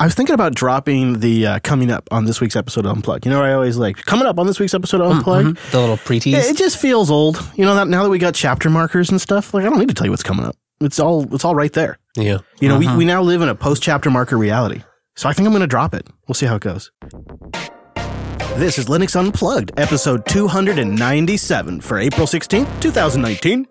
I was thinking about dropping the uh, coming up on this week's episode of Unplugged. You know, I always like coming up on this week's episode of Unplugged. The little pre-tease. It, it just feels old. You know, that now that we got chapter markers and stuff, like I don't need to tell you what's coming up. It's all it's all right there. yeah. You know, we, we now live in a post chapter marker reality. So I think I'm going to drop it. We'll see how it goes. This is Linux Unplugged, episode 297 for April 16th, 2019.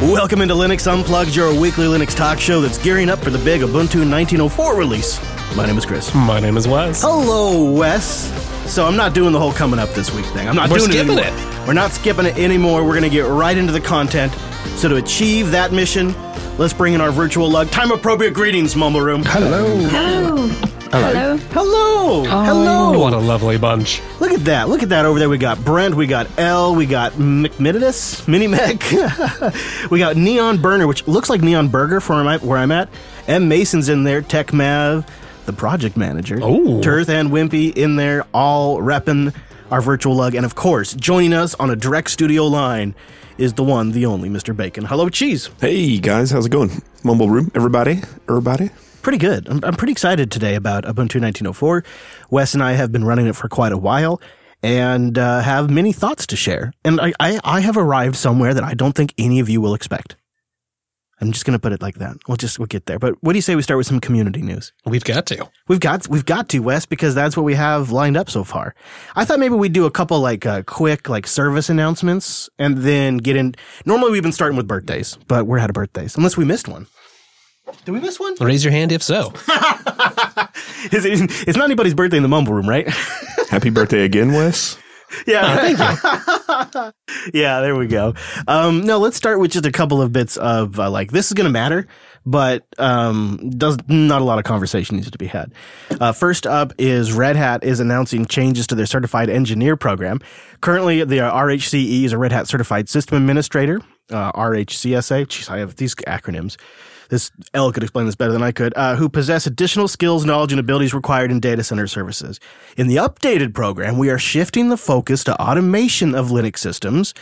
Welcome into Linux Unplugged, your weekly Linux talk show that's gearing up for the big Ubuntu 1904 release. My name is Chris. My name is Wes. Hello, Wes. So I'm not doing the whole coming up this week thing. I'm not We're doing skipping it anymore. We're not skipping it anymore. We're going to get right into the content. So to achieve that mission, let's bring in our virtual lug. Time appropriate greetings, Mumble Room. Hello. Hello. Hello. Hello. Hello. What a lovely bunch. Look at that. Look at that over there. We got Brent, we got L, we got McMididus, Mini Mech. we got Neon Burner, which looks like Neon Burger for where I'm, at. M Mason's in there, Tech Mav, the project manager. Oh. Turth and Wimpy in there, all repping our virtual lug. And of course, joining us on a direct studio line is the one, the only Mr. Bacon. Hello, Cheese. Hey guys, how's it going? Mumble room, everybody, everybody. Pretty good. I'm, I'm pretty excited today about Ubuntu 1904. Wes and I have been running it for quite a while and uh, have many thoughts to share. And I, I, I have arrived somewhere that I don't think any of you will expect. I'm just going to put it like that. We'll just we'll get there. But what do you say we start with some community news? We've got to. We've got we've got to Wes because that's what we have lined up so far. I thought maybe we'd do a couple like uh, quick like service announcements and then get in. Normally we've been starting with birthdays, but we're out of birthdays unless we missed one. Did we miss one? Raise your hand if so. Is it, it's not anybody's birthday in the mumble room, right? Happy birthday again, Wes. yeah. thank you. yeah, there we go. Um, no, let's start with just a couple of bits of uh, like this is going to matter, but um, does not a lot of conversation needs to be had. Uh, first up is Red Hat is announcing changes to their certified engineer program. Currently, the uh, RHCE is a Red Hat certified system administrator. Uh, RHCSA. Jeez, I have these acronyms this L could explain this better than I could, uh, who possess additional skills, knowledge, and abilities required in data center services. In the updated program, we are shifting the focus to automation of Linux systems,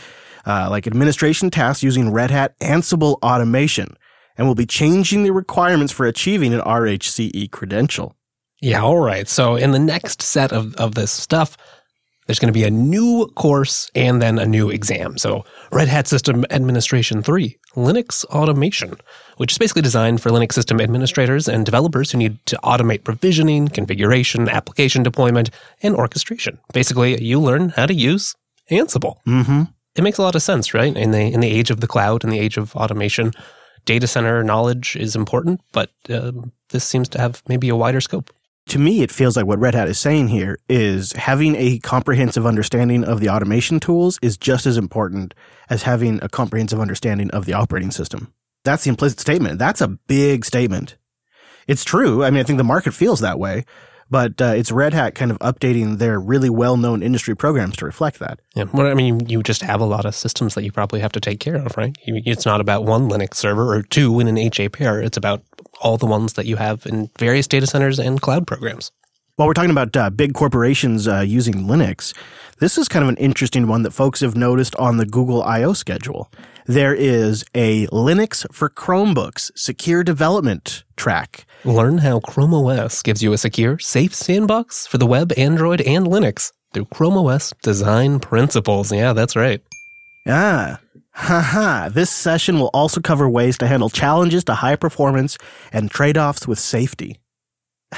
uh, like administration tasks using Red Hat Ansible automation, and we'll be changing the requirements for achieving an RHCE credential. Yeah, all right. So in the next set of, of this stuff, there's going to be a new course and then a new exam. So Red Hat System Administration 3, Linux Automation, which is basically designed for Linux system administrators and developers who need to automate provisioning, configuration, application deployment, and orchestration. Basically, you learn how to use Ansible. Mm-hmm. It makes a lot of sense, right? In the in the age of the cloud, in the age of automation, data center knowledge is important, but um, this seems to have maybe a wider scope. To me, it feels like what Red Hat is saying here is having a comprehensive understanding of the automation tools is just as important as having a comprehensive understanding of the operating system. That's the implicit statement. That's a big statement. It's true. I mean, I think the market feels that way, but uh, it's Red Hat kind of updating their really well known industry programs to reflect that. Yeah, well, I mean, you just have a lot of systems that you probably have to take care of, right? It's not about one Linux server or two in an HA pair. It's about all the ones that you have in various data centers and cloud programs. While we're talking about uh, big corporations uh, using Linux, this is kind of an interesting one that folks have noticed on the Google I/O schedule. There is a Linux for Chromebooks secure development track. Learn how Chrome OS gives you a secure, safe sandbox for the web, Android, and Linux through Chrome OS design principles. Yeah, that's right. Ah, haha. This session will also cover ways to handle challenges to high performance and trade offs with safety.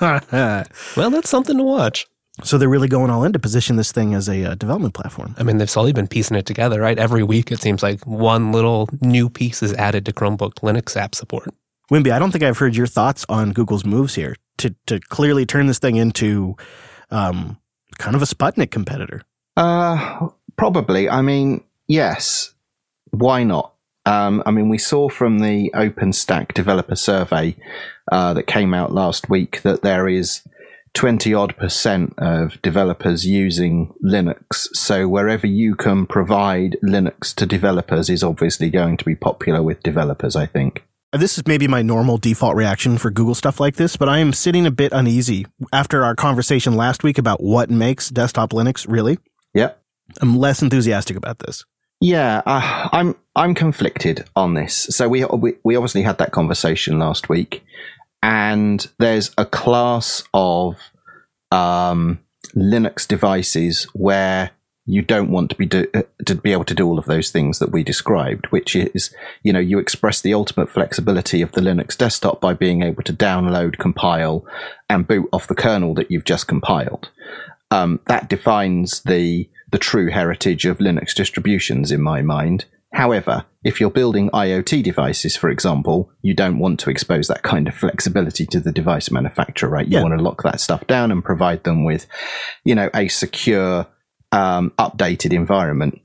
Well, that's something to watch. so they're really going all in to position this thing as a uh, development platform. I mean, they've slowly been piecing it together, right? Every week, it seems like one little new piece is added to Chromebook Linux app support. Wimpy, I don't think I've heard your thoughts on Google's moves here to to clearly turn this thing into um, kind of a Sputnik competitor. Uh, probably. I mean, yes. Why not? Um, I mean, we saw from the OpenStack developer survey uh, that came out last week that there is 20 odd percent of developers using Linux. So wherever you can provide Linux to developers is obviously going to be popular with developers, I think. This is maybe my normal default reaction for Google stuff like this, but I am sitting a bit uneasy after our conversation last week about what makes desktop Linux really. Yep. I'm less enthusiastic about this. Yeah, uh, I'm I'm conflicted on this. So we, we we obviously had that conversation last week, and there's a class of um, Linux devices where you don't want to be do, uh, to be able to do all of those things that we described, which is you know you express the ultimate flexibility of the Linux desktop by being able to download, compile, and boot off the kernel that you've just compiled. Um, that defines the the true heritage of Linux distributions in my mind. However, if you're building IoT devices, for example, you don't want to expose that kind of flexibility to the device manufacturer, right? You Yeah. want to lock that stuff down and provide them with, you know, a secure, um, updated environment.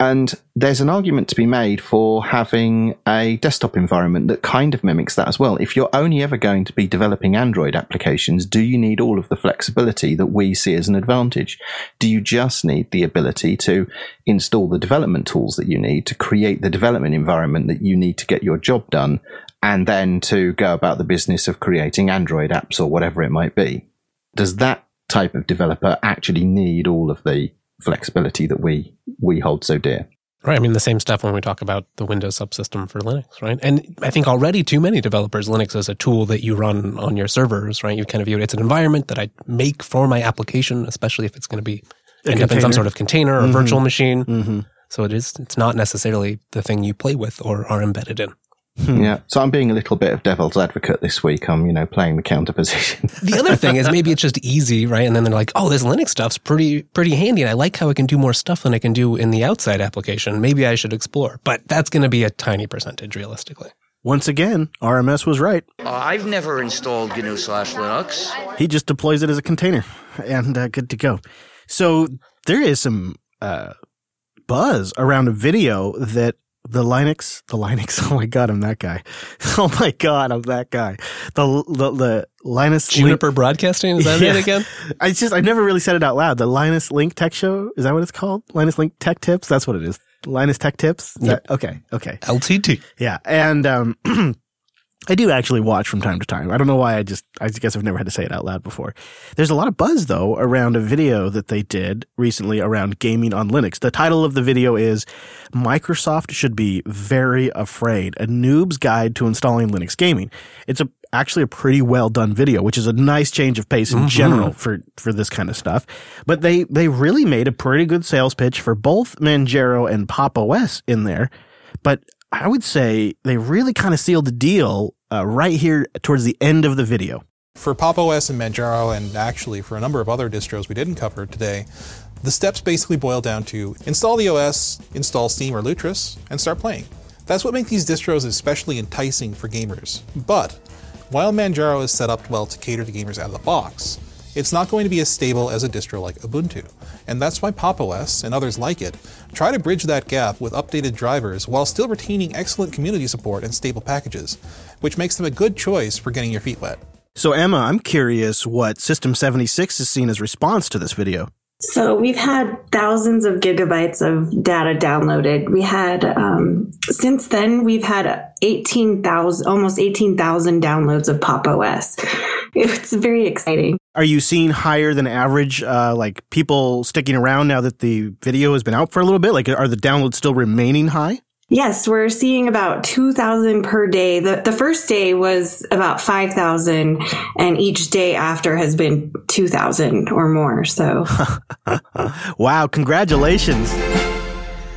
And there's an argument to be made for having a desktop environment that kind of mimics that as well. If you're only ever going to be developing Android applications, do you need all of the flexibility that we see as an advantage? Do you just need the ability to install the development tools that you need to create the development environment that you need to get your job done and then to go about the business of creating Android apps or whatever it might be? Does that type of developer actually need all of the flexibility that we we hold so dear? Right. I mean, the same stuff when we talk about the Windows subsystem for Linux, right? And I think already too many developers, Linux is a tool that you run on your servers, right? You kind of view it, it's an environment that I make for my application, especially if it's going to be A end up in some sort of container or Mhm. virtual machine. Mm-hmm. So it is, it's not necessarily the thing you play with or are embedded in. Hmm. Yeah. So I'm being a little bit of devil's advocate this week. I'm, you know, playing the counter position. The other thing is maybe it's just easy, right? And then they're like, oh, this Linux stuff's pretty pretty handy, and I like how I can do more stuff than I can do in the outside application. Maybe I should explore, but that's going to be a tiny percentage, realistically. Once again, RMS was right. Uh, I've never installed GNU slash Linux. He just deploys it as a container and uh, good to go. So there is some uh, buzz around a video that the Linux, the Linux, oh my God, I'm that guy. Oh my God, I'm that guy. The, the, the Linus Link, Juniper Broadcasting is that Yeah. it again? I just, I never really said it out loud. The Linus Link Tech Show, is that what it's called? Linus Link Tech Tips? That's what it is. Linus Tech Tips? Yep. that- okay, okay. LTT. Yeah, and um, I do actually watch from time to time. I don't know why. I just I guess I've never had to say it out loud before. There's a lot of buzz though around a video that they did recently around gaming on Linux. The title of the video is Microsoft should be very afraid: a noob's guide to installing Linux gaming. It's a actually a pretty well done video, which is a nice change of pace in mm-hmm. general for for this kind of stuff. But they they really made a pretty good sales pitch for both Manjaro and Pop OS in there. But I would say they really kind of sealed the deal uh, right here towards the end of the video. For Pop OS and Manjaro, and actually for a number of other distros we didn't cover today, the steps basically boil down to install the OS, install Steam or Lutris, and start playing. That's what makes these distros especially enticing for gamers. But while Manjaro is set up well to cater to gamers out of the box, it's not going to be as stable as a distro like Ubuntu. And that's why Pop OS and others like it try to bridge that gap with updated drivers while still retaining excellent community support and stable packages, which makes them a good choice for getting your feet wet. So Emma, I'm curious what System 76 has seen as response to this video. So we've had thousands of gigabytes of data downloaded. We had um, since then we've had eighteen thousand, almost eighteen thousand downloads of Pop OS. It's very exciting. Are you seeing higher than average, uh, like people sticking around now that the video has been out for a little bit? Like, are the downloads still remaining high? Yes, we're seeing about two thousand per day. the The first day was about five thousand, and each day after has been two thousand or more. So wow, congratulations.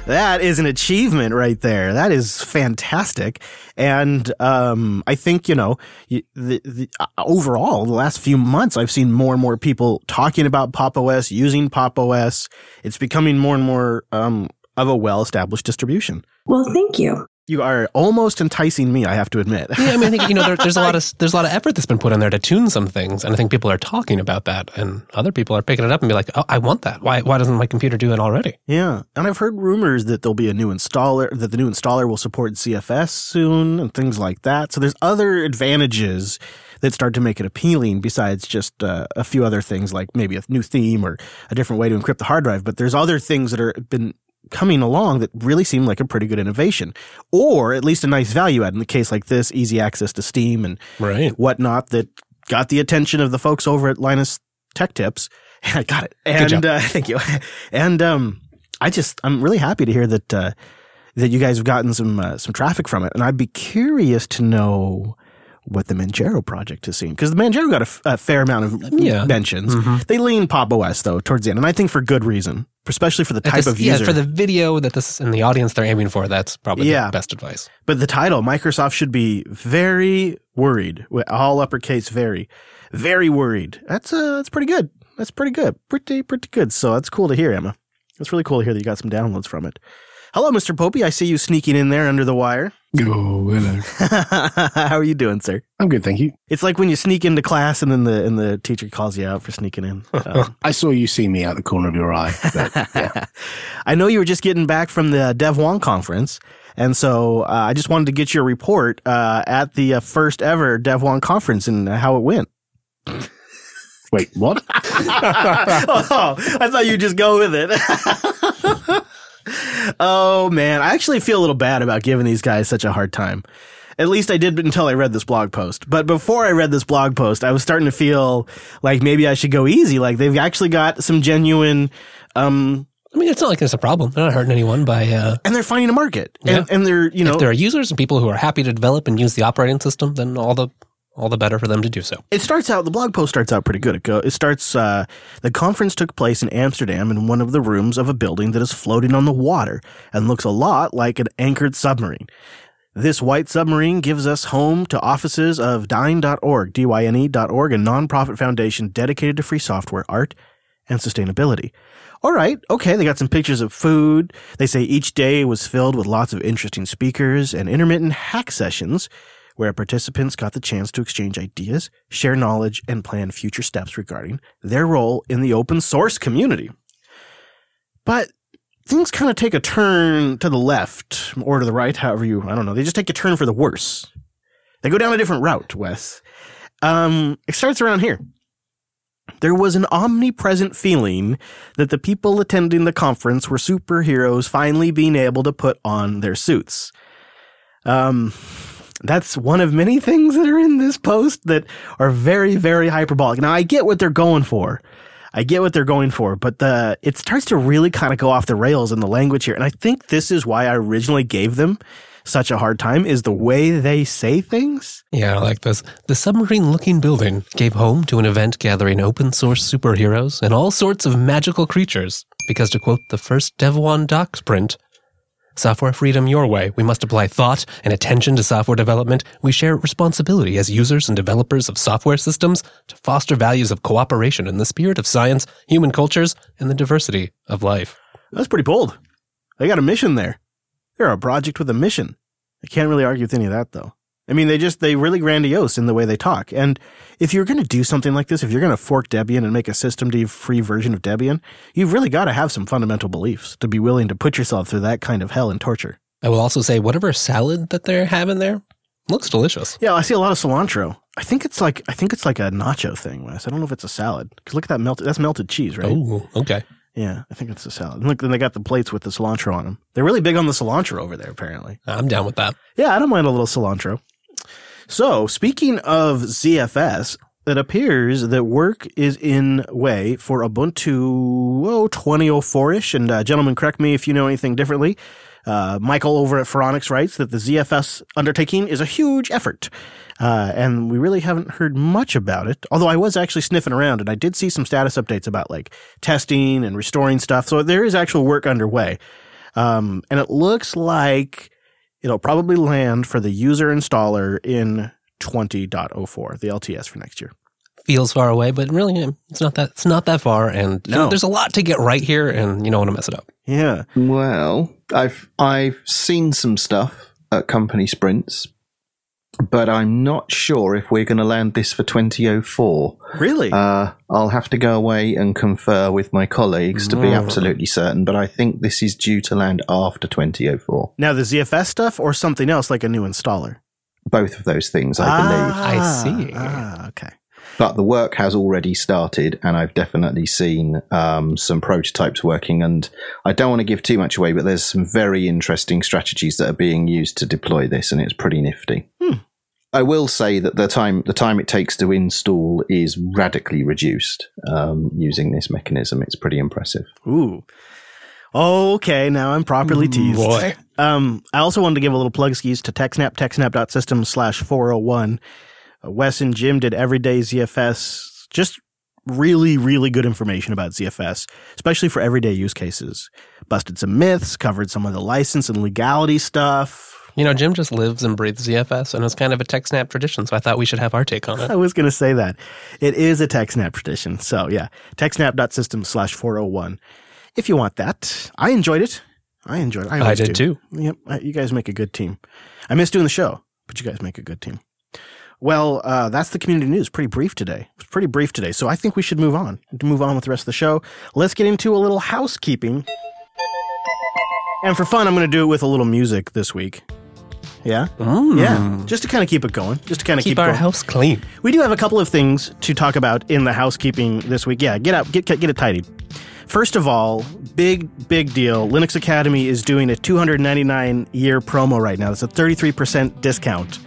That is an achievement right there. That is fantastic. And um, I think, you know, the, the, uh, overall, the last few months, I've seen more and more people talking about Pop OS, using Pop OS. It's becoming more and more um, of a well established distribution. well, thank you. You are almost enticing me, I have to admit. Yeah, I mean, I think you know, there, there's a lot of there's a lot of effort that's been put in there to tune some things, and I think people are talking about that, and other people are picking it up and be like, "Oh, I want that. Why why doesn't my computer do it already?" Yeah, and I've heard rumors that there'll be a new installer that the new installer will support ZFS soon and things like that. So there's other advantages that start to make it appealing besides just uh, a few other things like maybe a new theme or a different way to encrypt the hard drive. But there's other things that are been coming along that really seemed like a pretty good innovation, or at least a nice value add in the case like this, easy access to Steam and Right. whatnot that got the attention of the folks over at Linus Tech Tips. I got it. And uh, thank you. And um, I just I'm really happy to hear that uh, that you guys have gotten some uh, some traffic from it, and I'd be curious to know what the Manjaro project has seen because the Manjaro got a, f- a fair amount of Yeah. mentions. Mm-hmm. They lean Pop OS though towards the end, and I think for good reason, especially for the type This- of user. Yeah, for the video that this and the audience they're aiming for, that's probably Yeah. the best advice. But the title, Microsoft should be very worried. With all uppercase, very, very worried. That's uh, that's pretty good. That's pretty good. Pretty, pretty good. So that's cool to hear, Emma. It's really cool to hear that you got some downloads from it. Hello, Mr. Popey. I see you sneaking in there under the wire. Oh, hello. How are you doing, sir? I'm good, thank you. It's like when you sneak into class and then the and the teacher calls you out for sneaking in. Um, I saw you see me out the corner of your eye. But, yeah. I know you were just getting back from the Dev conference, and so uh, I just wanted to get your report uh, at the uh, first ever Dev conference and how it went. Wait, what? oh, I thought you'd just go with it. Oh man, I actually feel a little bad about giving these guys such a hard time. At least I did until I read this blog post. But before I read this blog post, I was starting to feel like maybe I should go easy. Like they've actually got some genuine, um, I mean, it's not like it's a problem. They're not hurting anyone by uh, and they're finding a market, and, and they're you know if there are users and people who are happy to develop and use the operating system, then all the all the better for them to do so. It starts out. The blog post starts out pretty good. It go. It starts. Uh, the conference took place in Amsterdam in one of the rooms of a building that is floating on the water and looks a lot like an anchored submarine. This white submarine gives us home to offices of Dyne.org, D-Y-N-E.org, a nonprofit foundation dedicated to free software, art, and sustainability. All right, okay, they got some pictures of food. They say each day was filled with lots of interesting speakers and intermittent hack sessions where participants got the chance to exchange ideas, share knowledge, and plan future steps regarding their role in the open source community. But things kind of take a turn to the left or to the right, however you, I don't know. They just take a turn for the worse. They go down a different route, Wes. Um, it starts around here. There was an omnipresent feeling that the people attending the conference were superheroes finally being able to put on their suits. Um, that's one of many things that are in this post that are very, very hyperbolic. Now, I get what they're going for. I get what they're going for, but the it starts to really kind of go off the rails in the language here. And I think this is why I originally gave them such a hard time is the way they say things. Yeah, I like this. The submarine looking building gave home to an event gathering open source superheroes and all sorts of magical creatures. Because to quote the first Devuan docs print, Software freedom your way. We must apply thought and attention to software development. We share responsibility as users and developers of software systems to foster values of cooperation in the spirit of science, human cultures, and the diversity of life. That's pretty bold. They got a mission there. They're a project with a mission. I can't really argue with any of that though. I mean, they just, they really grandiose in the way they talk. And if you're going to do something like this, if you're going to fork Debian and make a system free version of Debian, you've really got to have some fundamental beliefs to be willing to put yourself through that kind of hell and torture. I will also say, whatever salad that they're having there looks delicious. Yeah, I see a lot of cilantro. I think it's like, I think it's like a nacho thing, Wes. I don't know if it's a salad. Cause look at that melted, that's melted cheese, right? Oh, okay. Yeah, I think it's a salad. And look, then they got the plates with the cilantro on them. They're really big on the cilantro over there, apparently. I'm down with that. Yeah, I don't mind a little cilantro. So, speaking of ZFS, it appears that work is in way for Ubuntu oh, 2004-ish. And uh, gentlemen, correct me if you know anything differently. Uh, Michael over at Phoronix writes that the ZFS undertaking is a huge effort. Uh, and we really haven't heard much about it. Although I was actually sniffing around and I did see some status updates about like testing and restoring stuff. So there is actual work underway. Um, and it looks like it'll probably land for the user installer in 20.04, the LTS for next year. Feels far away, but really, eh, it's not that. It's not that far, and No. there's a lot to get right here, and you don't want to mess it up. Yeah. Well, I've I've seen some stuff at company sprints, but I'm not sure if we're going to land this for 2004. Really? Uh, I'll have to go away and confer with my colleagues to be absolutely certain, but I think this is due to land after 2004. now, the ZFS stuff or something else like a new installer? Both of those things, I believe. I see. Ah, okay. But the work has already started, and I've definitely seen um, some prototypes working. And I don't want to give too much away, but there's some very interesting strategies that are being used to deploy this, and it's pretty nifty. I will say that the time the time it takes to install is radically reduced um, using this mechanism. It's pretty impressive. Ooh. Okay, now I'm properly teased. boy. Um, I also wanted to give a little plug skis to TechSnap, techsnap.system slash 401. Uh, Wes and Jim did everyday ZFS. Just really, really good information about ZFS, especially for everyday use cases. Busted some myths, covered some of the license and legality stuff. You know, Jim just lives and breathes ZFS, and it's kind of a TechSnap tradition, so I thought we should have our take on it. I was going to say that. It is a TechSnap tradition. So yeah, techsnap.system slash 401. If you want that, I enjoyed it. I enjoyed it. I, I did do. too. Yep. You guys make a good team. I miss doing the show, but you guys make a good team. Well, uh, that's the community news. Pretty brief today. It's pretty brief today. So I think we should move on. To move on with the rest of the show, let's get into a little housekeeping. And for fun, I'm going to do it with a little music this week. Yeah? Hmm. Yeah. Just to kind of keep it going. Just to kind of keep, Keep it our going. house clean. We do have a couple of things to talk about in the housekeeping this week. Yeah, get out, get get it tidy. First of all, big big deal. Linux Academy is doing a 299 year promo right now. That's a 33% discount.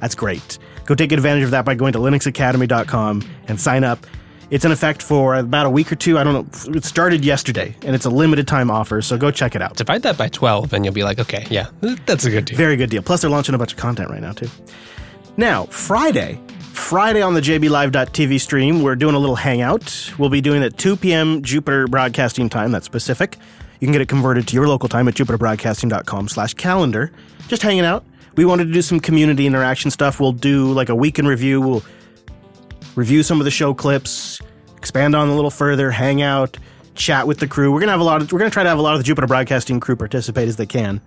That's great. Go take advantage of that by going to linuxacademy.com and sign up. It's in effect for about a week or two. I don't know. It started yesterday, and it's a limited time offer. So go check it out. Divide that by 12, and you'll be like, okay, yeah, that's a good deal. Very good deal. Plus, they're launching a bunch of content right now, too. Now, Friday, Friday on the JBLive.tv stream, we're doing a little hangout. We'll be doing it at 2 p.m. Jupiter Broadcasting time. That's specific. You can get it converted to your local time at jupiterbroadcasting.com slash calendar. Just hanging out. We wanted to do some community interaction stuff. We'll do like a week in review. We'll review some of the show clips, expand on a little further, hang out, chat with the crew. We're gonna have a lot of we're gonna try to have a lot of the Jupiter Broadcasting crew participate as they can.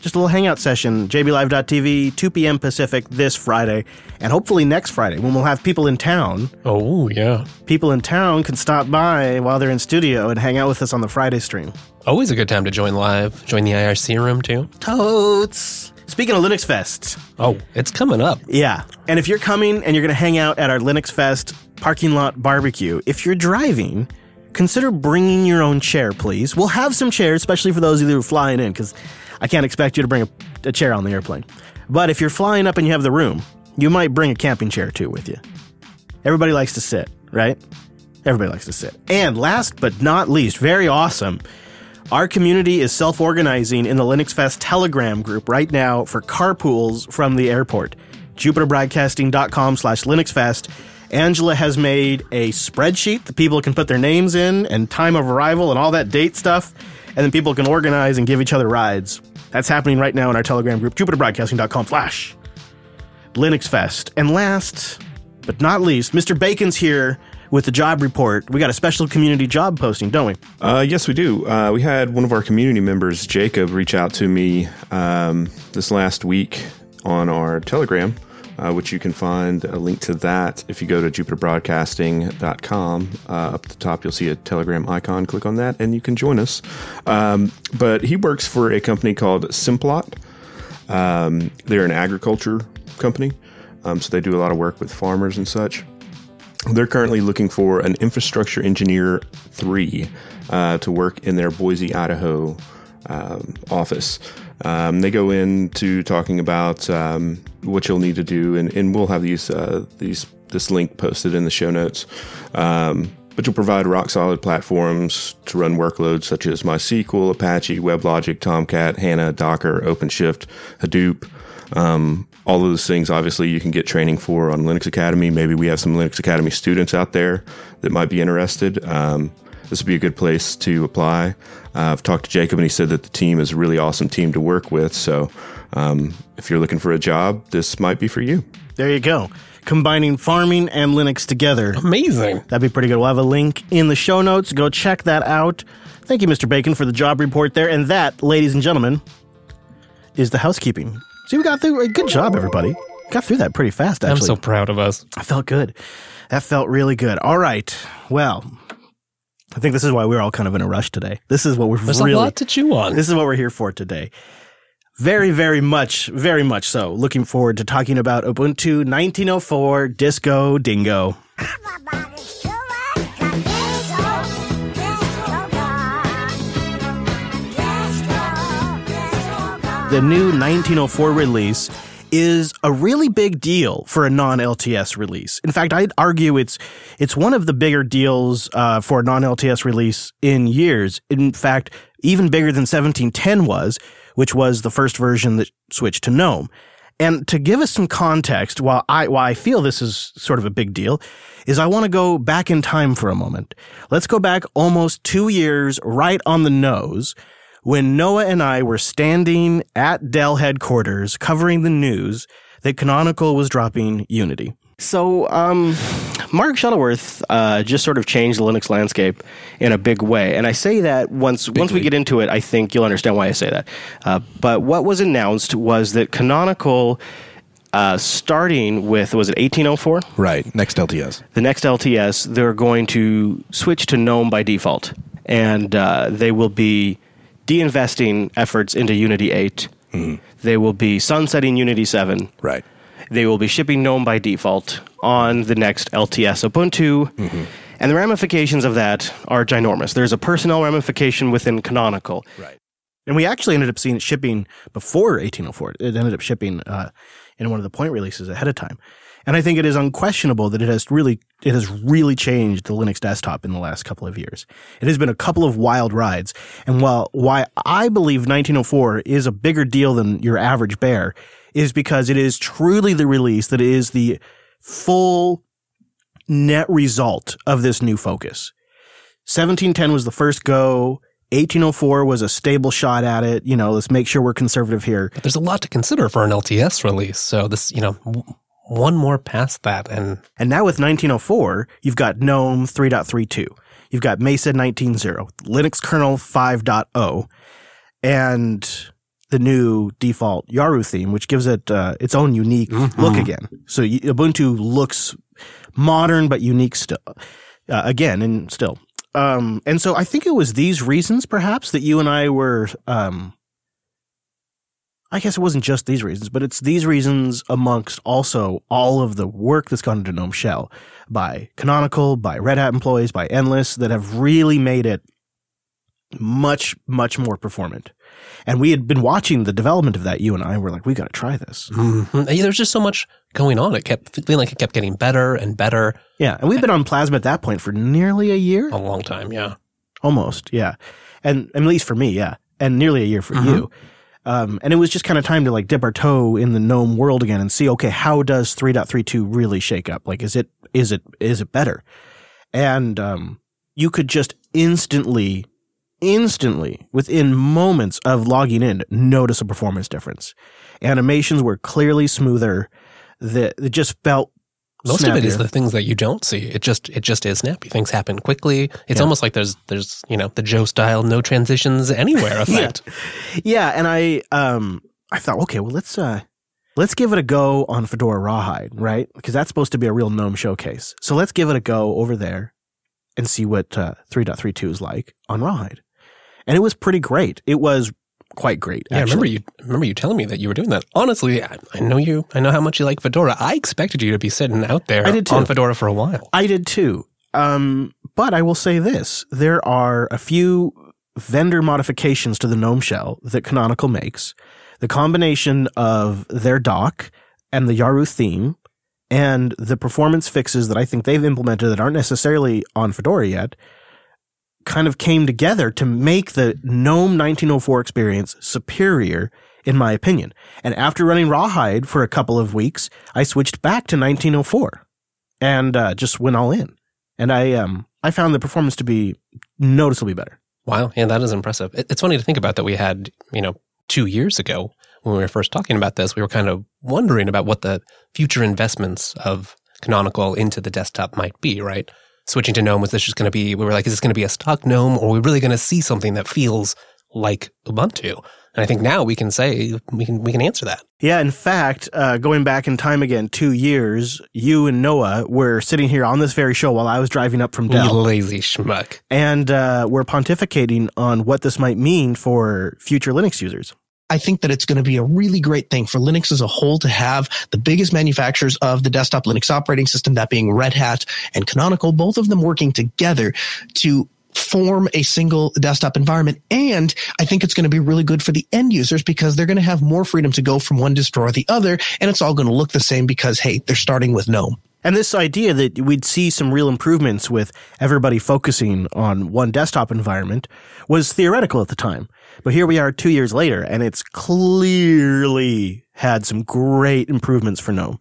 Just a little hangout session, jblive.tv, 2 p.m. Pacific this Friday, and hopefully next Friday when we'll have people in town. Oh, yeah. People in town can stop by while they're in studio and hang out with us on the Friday stream. Always a good time to join live. Join the IRC room, too. Totes. Speaking of Linux Fest, Oh, it's coming up. Yeah. And if you're coming and you're going to hang out at our Linux Fest parking lot barbecue, if you're driving, consider bringing your own chair, please. We'll have some chairs, especially for those of you who are flying in, because I can't expect you to bring a, a chair on the airplane. But if you're flying up and you have the room, you might bring a camping chair too with you. Everybody likes to sit, right? Everybody likes to sit. And last but not least, very awesome. Our community is self organizing in the Linux Fest Telegram group right now for carpools from the airport. JupiterBroadcasting.com slash LinuxFest. Angela has made a spreadsheet that people can put their names in and time of arrival and all that date stuff. And then people can organize and give each other rides. That's happening right now in our Telegram group, JupiterBroadcasting.com slash Linux Fest. And last but not least, Mr. Bacon's here with the job report. We got a special community job posting, don't we? Uh, yes, we do. Uh, we had one of our community members, Jacob, reach out to me um, this last week on our Telegram, uh, which you can find a link to that if you go to jupiterbroadcasting.com. Uh, up the top, you'll see a Telegram icon. Click on that, and you can join us. Um, but he works for a company called Simplot. Um, they're an agriculture company, um, so they do a lot of work with farmers and such. They're currently looking for an infrastructure engineer three uh, to work in their Boise, Idaho um, office. Um, they go into talking about um, what you'll need to do, and, and we'll have these uh, these this link posted in the show notes. Um, but you'll provide rock solid platforms to run workloads such as MySQL, Apache, WebLogic, Tomcat, HANA, Docker, OpenShift, Hadoop. All of those things, obviously, you can get training for on Linux Academy. Maybe we have some Linux Academy students out there that might be interested. Um, this would be a good place to apply. Uh, I've talked to Jacob, and he said that the team is a really awesome team to work with. So, um, if you're looking for a job, this might be for you. There you go. Combining farming and Linux together. Amazing. That'd be pretty good. We'll have a link in the show notes. Go check that out. Thank you, Mr. Bacon, for the job report there. And that, ladies and gentlemen, is the housekeeping. See, we got through a good job, everybody. Got through that pretty fast, I'm actually. so proud of us. I felt good. That felt really good. All right. Well, I think this is why we're all kind of in a rush today. This is what we're There's really. There's a lot to chew on. This is what we're here for today. Very, very much, very much so. Looking forward to talking about Ubuntu 1904 Disco Dingo. The new 1904 release is a really big deal for a non-LTS release. In fact, I'd argue it's it's one of the bigger deals uh, for a non-LTS release in years. In fact, even bigger than 1710 was, which was the first version that switched to GNOME. And to give us some context, why I, why I feel this is sort of a big deal, is I want to go back in time for a moment. Let's go back almost two years right on the nose when Noah and I were standing at Dell headquarters covering the news that Canonical was dropping Unity. So, um, Mark Shuttleworth uh, just sort of changed the Linux landscape in a big way, and I say that once once we get into it, I think you'll understand why I say that. Uh, but what was announced was that Canonical, uh, starting with was it 1804, Right. Next LTS. the next LTS, they're going to switch to GNOME by default, and uh, they will be de-investing efforts into Unity 8. They will be sunsetting Unity 7. Right. They will be shipping GNOME by default on the next LTS Ubuntu. And the ramifications of that are ginormous. There's a personnel ramification within Canonical. Right. And we actually ended up seeing it shipping before 1804. It ended up shipping uh, in one of the point releases ahead of time. And I think it is unquestionable that it has really it has really changed the Linux desktop in the last couple of years. It has been a couple of wild rides. And while why I believe 1904 is a bigger deal than your average bear is because it is truly the release that is the full net result of this new focus. 1710 was the first go. 1804 was a stable shot at it. You know, let's make sure we're conservative here. But there's a lot to consider for an LTS release. So this, you know, one more past that, and And now with 1904, you've got GNOME 3.32. You've got Mesa 19.0, Linux kernel 5.0, and the new default Yaru theme, which gives it uh, its own unique look again. So Ubuntu looks modern but unique still. Uh, again, and still. Um, and so I think it was these reasons, perhaps, that you and I were. Um, I guess it wasn't just these reasons, but it's these reasons amongst also all of the work that's gone into GNOME Shell by Canonical, by Red Hat employees, by Endless that have really made it much, much more performant. And we had been watching the development of that. You and I were like, we got to try this. Mhm. Yeah, there's just so much going on. It kept feeling like it kept getting better and better Yeah. And we've been on Plasma at that point for nearly a year. a long time. Yeah. Almost, yeah. And, and at least for me, yeah. And nearly a year for you. Um, and it was just kind of time to like dip our toe in the GNOME world again and see, okay, how does 3.32 really shake up? Like, is it, is it, is it better? And, um, you could just instantly, instantly within moments of logging in, notice a performance difference. Animations were clearly smoother. That it just felt Most of it is the things that you don't see. It just it just is snappy. Things happen quickly. It's Yeah. almost like there's there's you know the Joe style no transitions anywhere effect. Yeah, and I um I thought, okay, well let's uh let's give it a go on Fedora Rawhide, right? Because that's supposed to be a real GNOME showcase. So let's give it a go over there and see what uh, 3.32 is like on Rawhide. And it was pretty great. It was quite great. Yeah, I remember you remember you telling me that you were doing that. Honestly, I, I know you. I know how much you like Fedora. I expected you to be sitting out there I did too. on Fedora for a while. I did too. Um, but I will say this: there are a few vendor modifications to the GNOME shell that Canonical makes. The combination of their dock and the Yaru theme, and the performance fixes that I think they've implemented that aren't necessarily on Fedora yet, kind of came together to make the GNOME 1904 experience superior, in my opinion. And after running Rawhide for a couple of weeks, I switched back to 1904 and uh, just went all in. And I um I found the performance to be noticeably better. Wow, yeah, that is impressive. It's funny to think about that. We had you know two years ago when we were first talking about this, we were kind of wondering about what the future investments of Canonical into the desktop might be. Right, switching to GNOME was this just going to be? We were like, is this going to be a stock GNOME, or are we really going to see something that feels like Ubuntu? And I think now we can say we can we can answer that. Yeah, in fact, uh, going back in time again, two years, you and Noah were sitting here on this very show while I was driving up from You Dell, lazy schmuck. and uh, we're pontificating on what this might mean for future Linux users. I think that it's going to be a really great thing for Linux as a whole to have the biggest manufacturers of the desktop Linux operating system, that being Red Hat and Canonical, both of them working together to form a single desktop environment. And I think it's going to be really good for the end users because they're going to have more freedom to go from one distro or the other. And it's all going to look the same because, hey, they're starting with GNOME. And this idea that we'd see some real improvements with everybody focusing on one desktop environment was theoretical at the time. But here we are two years later, and it's clearly had some great improvements for GNOME.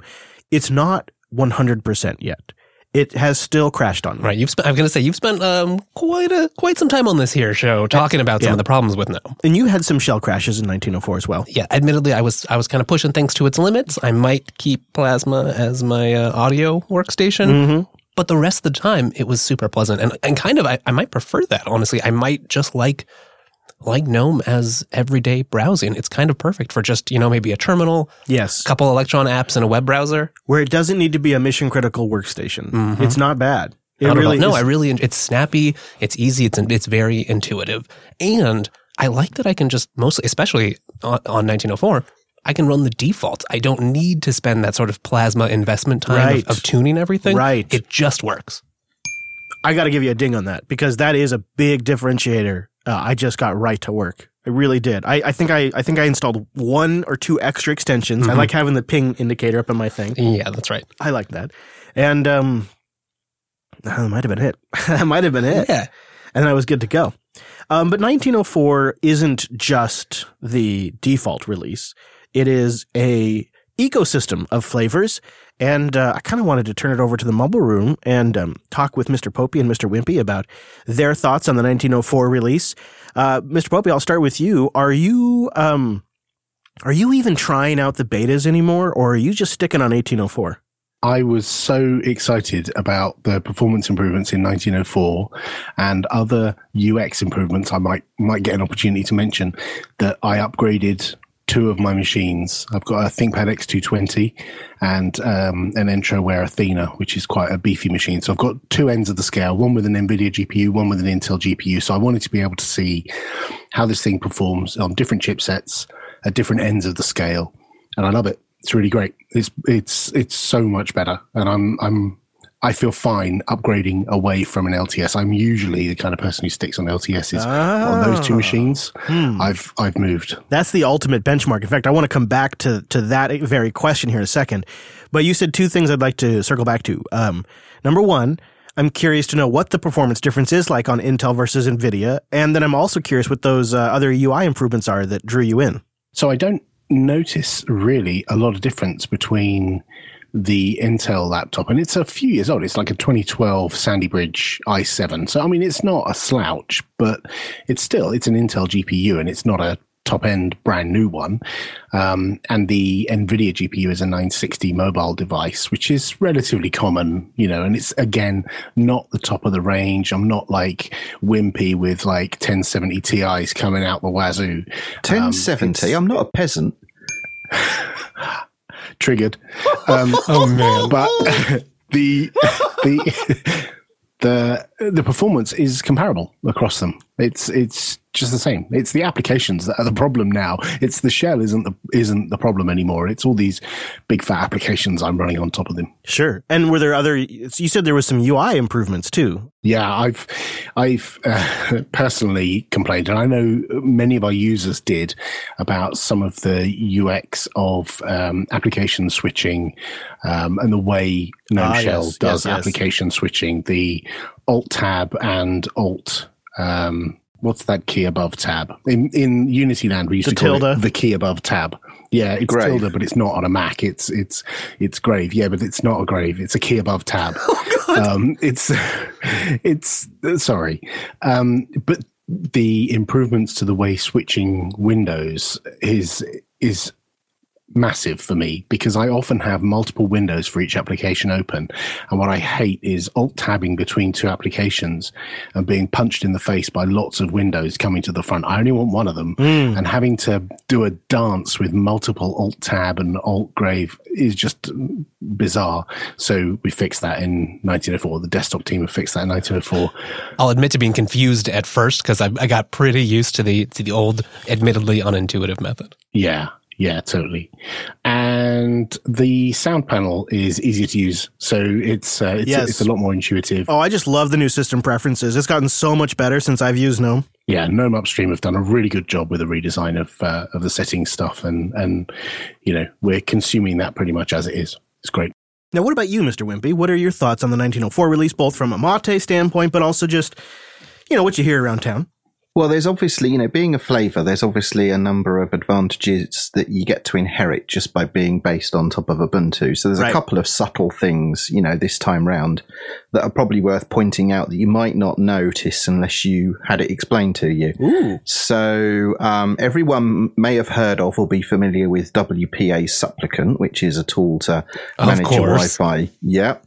It's not 100% yet. It has still crashed on me. Right. You've spent, I'm going to say you've spent um, quite a quite some time on this here show talking about some Yeah. of the problems with GNOME. And you had some shell crashes in 1904 as well. Yeah, admittedly, I was I was kind of pushing things to its limits. I might keep Plasma as my uh, audio workstation, Mm-hmm. but the rest of the time it was super pleasant and and kind of I, I might prefer that honestly. I might just like like GNOME as everyday browsing. It's kind of perfect for just you know maybe a terminal, Yes. a couple Electron apps, and a web browser. Where it doesn't need to be a mission critical workstation. Mm-hmm. It's not bad. It Not really no. I really it's snappy, it's easy, it's it's very intuitive, and I like that I can just mostly, especially on, on 1904. I can run the default. I don't need to spend that sort of plasma investment time Right. of, of tuning everything. Right. It just works. I got to give you a ding on that because that is a big differentiator. Uh, I just got right to work. I really did. I, I think I, I think I installed one or two extra extensions. I like having the ping indicator up on my thing. Yeah, that's right. I like that. And um, that might have been it. that might have been it. Yeah. And I was good to go. Um, but 1904 isn't just the default release. It is a ecosystem of flavors. And uh, I kind of wanted to turn it over to the mobile room and um, talk with Mr. Popey and Mr. Wimpy about their thoughts on the 1904 release. Uh, Mr. Popey, I'll start with you. Are you um, are you even trying out the betas anymore, or are you just sticking on 1804? I was so excited about the performance improvements in 1904 and other UX improvements I might might get an opportunity to mention that I upgraded two of my machines. I've got a ThinkPad X220 and um, an Entroware Athena, which is quite a beefy machine. So I've got two ends of the scale, one with an NVIDIA GPU, one with an Intel GPU. So I wanted to be able to see how this thing performs on different chipsets at different ends of the scale. And I love it. It's really great. It's it's it's so much better, and I'm I'm I feel fine upgrading away from an LTS. I'm usually the kind of person who sticks on LTSs on those two Ah. machines. Hmm. I've I've moved. That's the ultimate benchmark. In fact, I want to come back to to that very question here in a second. But you said two things I'd like to circle back to. Um, number one, I'm curious to know what the performance difference is like on Intel versus Nvidia, and then I'm also curious what those uh, other UI improvements are that drew you in. So I don't notice really a lot of difference between the Intel laptop, and it's a few years old. It's like a 2012 Sandy Bridge i7. So I mean, it's not a slouch, but it's still it's an Intel GPU, and it's not a top end brand new one. Um, and the NVIDIA GPU is a 960 mobile device, which is relatively common, you know, and it's again not the top of the range. I'm not like wimpy with like 1070 Ti's coming out the wazoo. 1070. I'm not a peasant. triggered. Um, Oh man. but the the the the performance is comparable across them. It's it's just the same. It's the applications that are the problem now. It's the shell isn't the isn't the problem anymore. It's all these big fat applications I'm running on top of them. Sure. And were there other? You said there was some UI improvements too. Yeah, I've I've uh, personally complained, and I know many of our users did about some of the UX of um, application switching um, and the way GNOME Ah, Shell yes, does yes, yes. application switching. The Alt Tab and Alt. Um, what's that key above tab in in Unity Land? We used The to call tilde? it the key above tab. Yeah, it's Grave. tilde, but it's not on a Mac. It's it's it's grave. Yeah, but it's not a grave. It's a key above tab. Oh Um, it's it's uh, sorry, um, but the improvements to the way switching windows is is massive for me because I often have multiple windows for each application open. And what I hate is alt tabbing between two applications and being punched in the face by lots of windows coming to the front. I only want one of them hmm. and having to do a dance with multiple alt tab and alt grave is just bizarre. So we fixed that in 1904. The desktop team have fixed that in 1904. I'll admit to being confused at first because I, I got pretty used to the to the old, admittedly unintuitive method. Yeah. Yeah, totally. And the sound panel is easier to use, so it's uh, it's, Yes. it's a lot more intuitive. Oh, I just love the new system preferences. It's gotten so much better since I've used GNOME. Yeah, Gnome Upstream have done a really good job with the redesign of uh, of the settings stuff, and and you know we're consuming that pretty much as it is. It's great. Now, what about you, Mr. Wimpy? What are your thoughts on the 1904 release, both from a Mate standpoint, but also just, you know, what you hear around town? Well, there's obviously, you know, being a flavor, there's obviously a number of advantages that you get to inherit just by being based on top of Ubuntu. So there's Right. a couple of subtle things, you know, this time round that are probably worth pointing out that you might not notice unless you had it explained to you. Ooh. So um, everyone may have heard of or be familiar with WPA Supplicant, which is a tool to manage your. Wi-Fi. Yeah,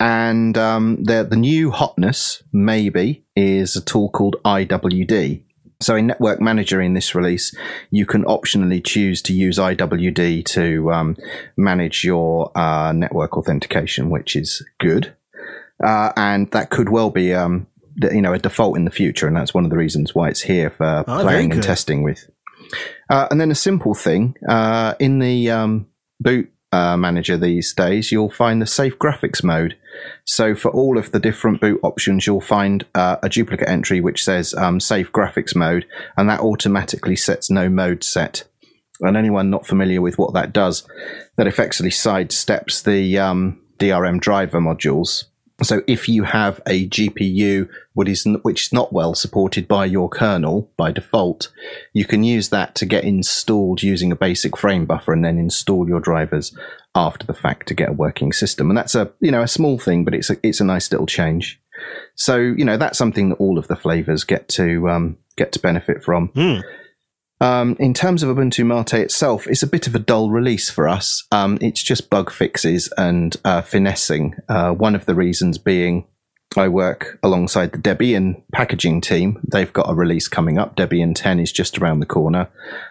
and um, the the new hotness maybe is a tool called IWD. So in Network Manager in this release, you can optionally choose to use IWD to um, manage your uh, network authentication, which is good. Uh, and that could well be, um, the- you know, a default in the future, and that's one of the reasons why it's here for Oh, playing and testing with. Uh, and then a simple thing uh, in the um, boot uh, manager these days, you'll find the safe graphics mode. So for all of the different boot options, you'll find uh, a duplicate entry which says um, safe graphics mode, and that automatically sets no mode set. And anyone not familiar with what that does, that effectively sidesteps the um, DRM driver modules. So if you have a GPU which is, which is not well supported by your kernel by default, you can use that to get installed using a basic frame buffer and then install your drivers after the fact to get a working system. And that's a you know a small thing, but it's a it's a nice little change. So you know that's something that all of the flavors get to um, get to benefit from. Hmm. Um, in terms of Ubuntu Mate itself, it's a bit of a dull release for us. Um, it's just bug fixes and uh, finessing. Uh, one of the reasons being I work alongside the Debian packaging team. They've got a release coming up. Debian 10 is just around the corner.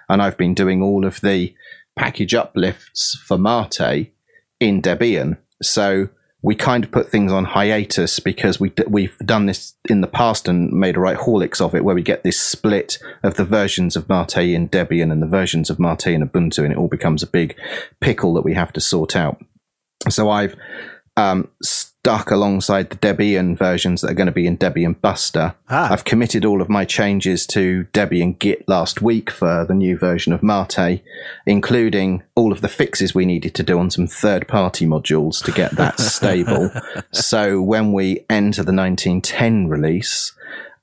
And I've been doing all of the package uplifts for Mate in Debian. So we kind of put things on hiatus because we we've done this in the past and made a right Horlicks of it, where we get this split of the versions of Mate in Debian and the versions of Mate in Ubuntu, and it all becomes a big pickle that we have to sort out. So I've um, stuck alongside the Debian versions that are going to be in Debian Buster. Ah. I've committed all of my changes to Debian Git last week for the new version of Mate, including all of the fixes we needed to do on some third party modules to get that stable. So when we enter the 1910 release,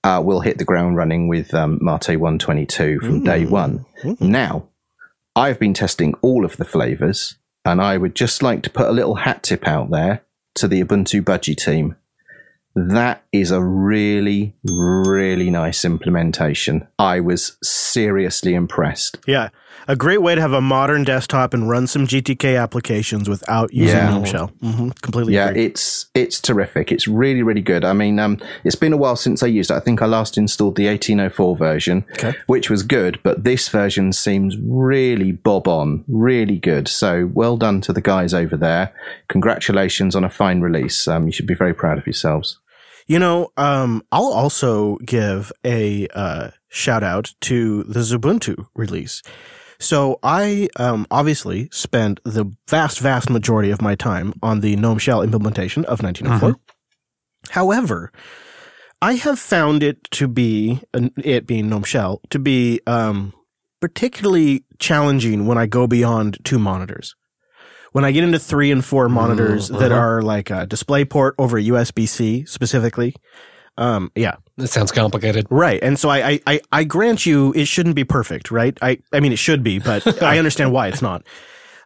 uh, we'll hit the ground running with um, Mate 122 from day one. Now, I've been testing all of the flavors, and I would just like to put a little hat tip out there to the Ubuntu Budgie team. That is a really, really nice implementation. I was seriously impressed. Yeah. A great way to have a modern desktop and run some GTK applications without using Yeah. GNOME Shell. hmm Completely Yeah, agree. it's it's terrific. It's really really good. I mean, um, it's been a while since I used it. I think I last installed the 1804 version, Okay. which was good. But this version seems really bob on, really good. So well done to the guys over there. Congratulations on a fine release. Um, you should be very proud of yourselves. You know, um, I'll also give a uh, shout out to the Xubuntu release. So I um, obviously spent the vast, vast majority of my time on the GNOME Shell implementation of 1904. However, I have found it to be, it being GNOME Shell, to be um, particularly challenging when I go beyond two monitors. When I get into three and four monitors that are like a display port over USB C specifically, um, yeah, That sounds complicated. Right. And so I, I, I, grant you it shouldn't be perfect, right? I, I mean, it should be, but I understand why it's not.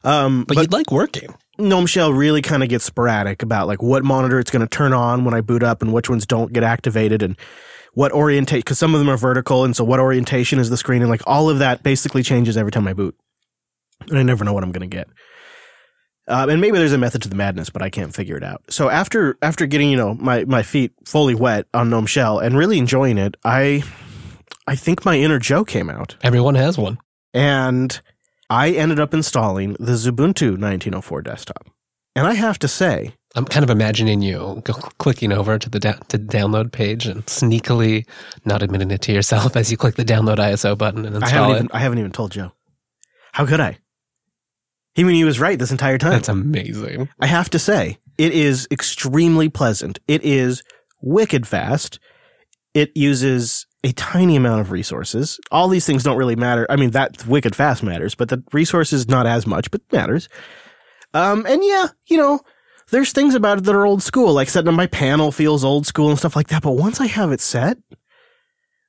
Um, But, you'd like working. GNOME Shell really kind of gets sporadic about like what monitor it's going to turn on when I boot up and which ones don't get activated and what orientation, because some of them are vertical. And so what orientation is the screen and like all of that basically changes every time I boot. And I never know what I'm going to get. Um, and maybe there's a method to the madness, but I can't figure it out. So after after getting you know my my feet fully wet on GNOME Shell and really enjoying it, I I think my inner Joe came out, Everyone has one. and I ended up installing the Xubuntu 1904 desktop. And I have to say, I'm kind of imagining you go clicking over to the da- to download page and sneakily not admitting it to yourself as you click the download ISO button and I install haven't it. even I haven't even told Joe. How could I? He mean he was right this entire time. That's amazing. I have to say, it is extremely pleasant. It is wicked fast. It uses a tiny amount of resources. All these things don't really matter. I mean, that wicked fast matters, but the resources not as much, but matters. Um, and yeah, you know, there's things about it that are old school, like setting up my panel feels old school and stuff like that. But once I have it set,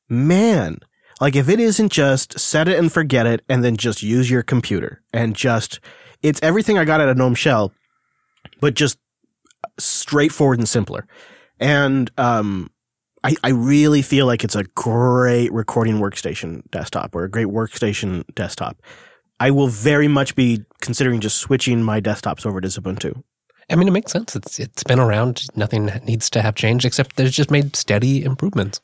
man, like if it isn't just set it and forget it and then just use your computer and just, it's everything I got out of Gnome Shell, but just straightforward and simpler. And, um, I, I really feel like it's a great recording workstation desktop or a great workstation desktop. I will very much be considering just switching my desktops over to Xubuntu. I mean, it makes sense. It's it's been around. Nothing needs to have changed except there's just made steady improvements.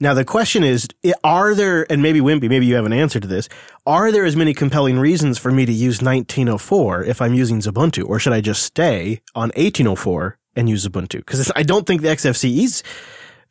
Now the question is: Are there, and maybe Wimpy, maybe you have an answer to this? Are there as many compelling reasons for me to use 1904 if I'm using Xubuntu, or should I just stay on 1804 and use Xubuntu? Because I don't think the XFCE's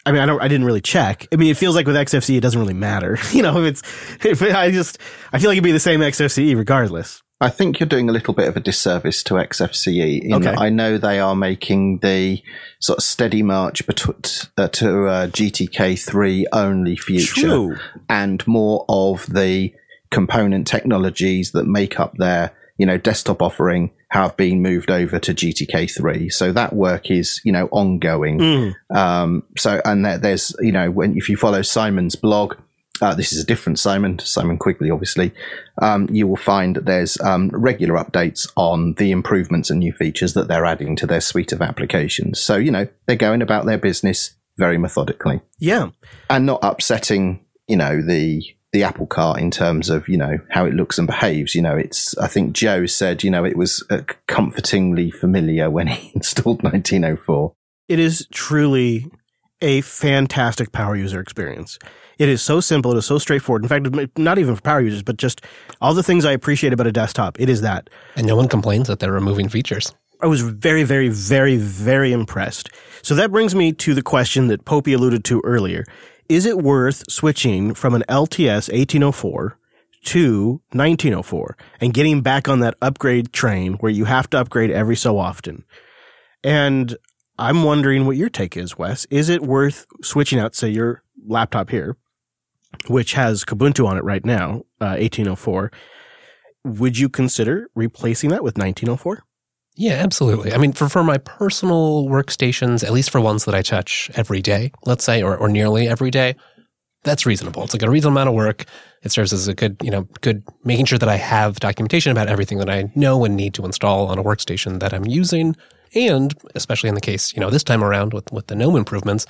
I mean, I don't, I didn't really check. I mean, it feels like with XFCE, it doesn't really matter. You know, if it's, if I just, I feel like it'd be the same XFCE regardless. I think you're doing a little bit of a disservice to XFCE. Okay. I know they are making the sort of steady march betw- uh, to uh, GTK3 only future True. and more of the component technologies that make up their, you know, desktop offering have been moved over to GTK3. So that work is, you know, ongoing. Mm. Um, so, and there, there's, you know, when if you follow Simon's blog, uh, this is a different Simon, Simon Quigley, obviously. Um, you will find that there's um, regular updates on the improvements and new features that they're adding to their suite of applications. So, you know, they're going about their business very methodically Yeah. and not upsetting, you know, the the apple cart in terms of you know how it looks and behaves. You know, it's I think Joe said you know it was uh, comfortingly familiar when he installed 1904. It is truly a fantastic power user experience. It is so simple. It is so straightforward. In fact, not even for power users, but just all the things I appreciate about a desktop. It is that. And no one complains that they're removing features. I was very, very, very, very impressed. So that brings me to the question that Popey alluded to earlier. Is it worth switching from an LTS 1804 to 1904 and getting back on that upgrade train where you have to upgrade every so often? And I'm wondering what your take is, Wes. Is it worth switching out, say, your laptop here, which has Kubuntu on it right now, uh, 1804? Would you consider replacing that with 1904? Yeah, absolutely. I mean, for, for my personal workstations, at least for ones that I touch every day, let's say, or, or nearly every day, that's reasonable. It's like a reasonable amount of work. It serves as a good, you know, good making sure that I have documentation about everything that I know and need to install on a workstation that I'm using. And especially in the case, you know, this time around with, with the GNOME improvements,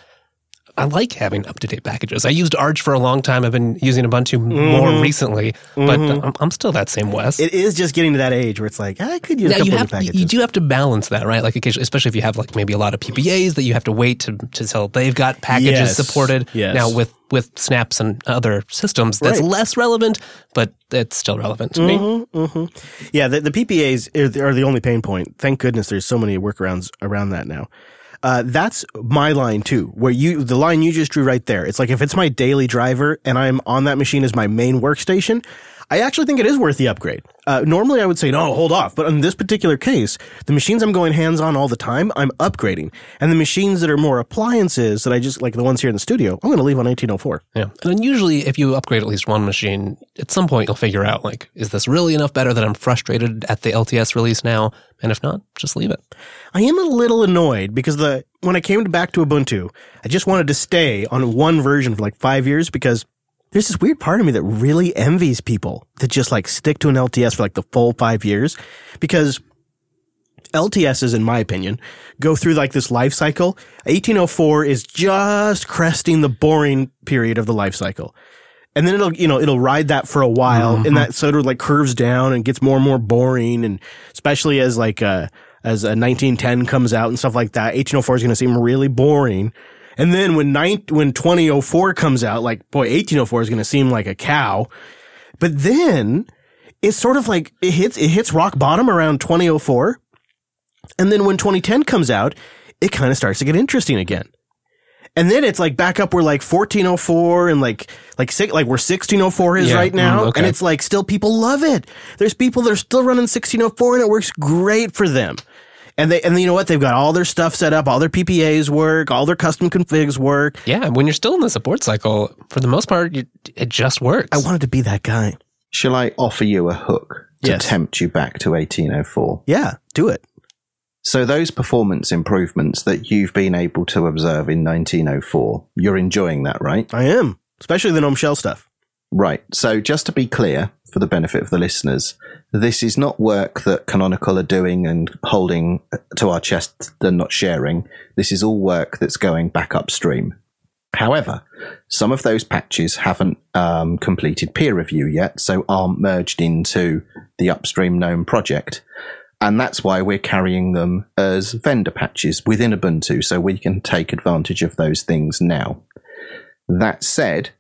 I like having up to date packages. I used Arch for a long time. I've been using Ubuntu more mm-hmm. recently, but mm-hmm. I'm, I'm still that same Wes. It is just getting to that age where it's like I could use a couple you of have packages. you do have to balance that, right? Like occasionally, especially if you have like maybe a lot of PPAs that you have to wait to to tell they've got packages Yes. supported. Yes. Now with with snaps and other systems, that's Right. less relevant, but it's still relevant to me. hmm Yeah, the, the PPAs are, are the only pain point. Thank goodness there's so many workarounds around that now. Uh, that's my line too, where you, the line you just drew right there. It's like if it's my daily driver and I'm on that machine as my main workstation, I actually think it is worth the upgrade. Uh, normally I would say, no, hold off. But in this particular case, the machines I'm going hands on all the time, I'm upgrading. And the machines that are more appliances that I just, like the ones here in the studio, I'm going to leave on 1804. Yeah, and then usually if you upgrade at least one machine, at some point you'll figure out like, is this really enough better that I'm frustrated at the LTS release now? And if not, just leave it. I am a little annoyed because the when I came back to Ubuntu, I just wanted to stay on one version for like five years because there's this weird part of me that really envies people that just like stick to an LTS for like the full five years because LTSs, in my opinion, go through like this life cycle. 1804 is just cresting the boring period of the life cycle. And then it'll, you know, it'll ride that for a while and that sort of like curves down and gets more and more boring. And especially as like, uh, as a 1910 comes out and stuff like that, 1804 is going to seem really boring. And then when nine, when 2004 comes out, like, boy, 1804 is going to seem like a cow. But then it's sort of like it hits, it hits rock bottom around 2004. And then when 2010 comes out, it kind of starts to get interesting again. And then it's like back up. We're like 1404 and like, like, six, like we're 1604 is Yeah, right now. mm, okay. And it's like still people love it. There's people that are still running 1604 and it works great for them. And they, and you know what? They've got all their stuff set up, all their PPAs work, all their custom configs work. Yeah, when you're still in the support cycle, for the most part, you, it just works. I wanted to be that guy. Shall I offer you a hook to Yes. tempt you back to 1804? Yeah, do it. So those performance improvements that you've been able to observe in 1904, you're enjoying that, right? I am, especially the gnome shell stuff. Right. So just to be clear, for the benefit of the listeners, this is not work that Canonical are doing and holding to our chest and not sharing. This is all work that's going back upstream. However, some of those patches haven't um, completed peer review yet, so aren't merged into the upstream GNOME project. And that's why we're carrying them as vendor patches within Ubuntu, so we can take advantage of those things now. That said,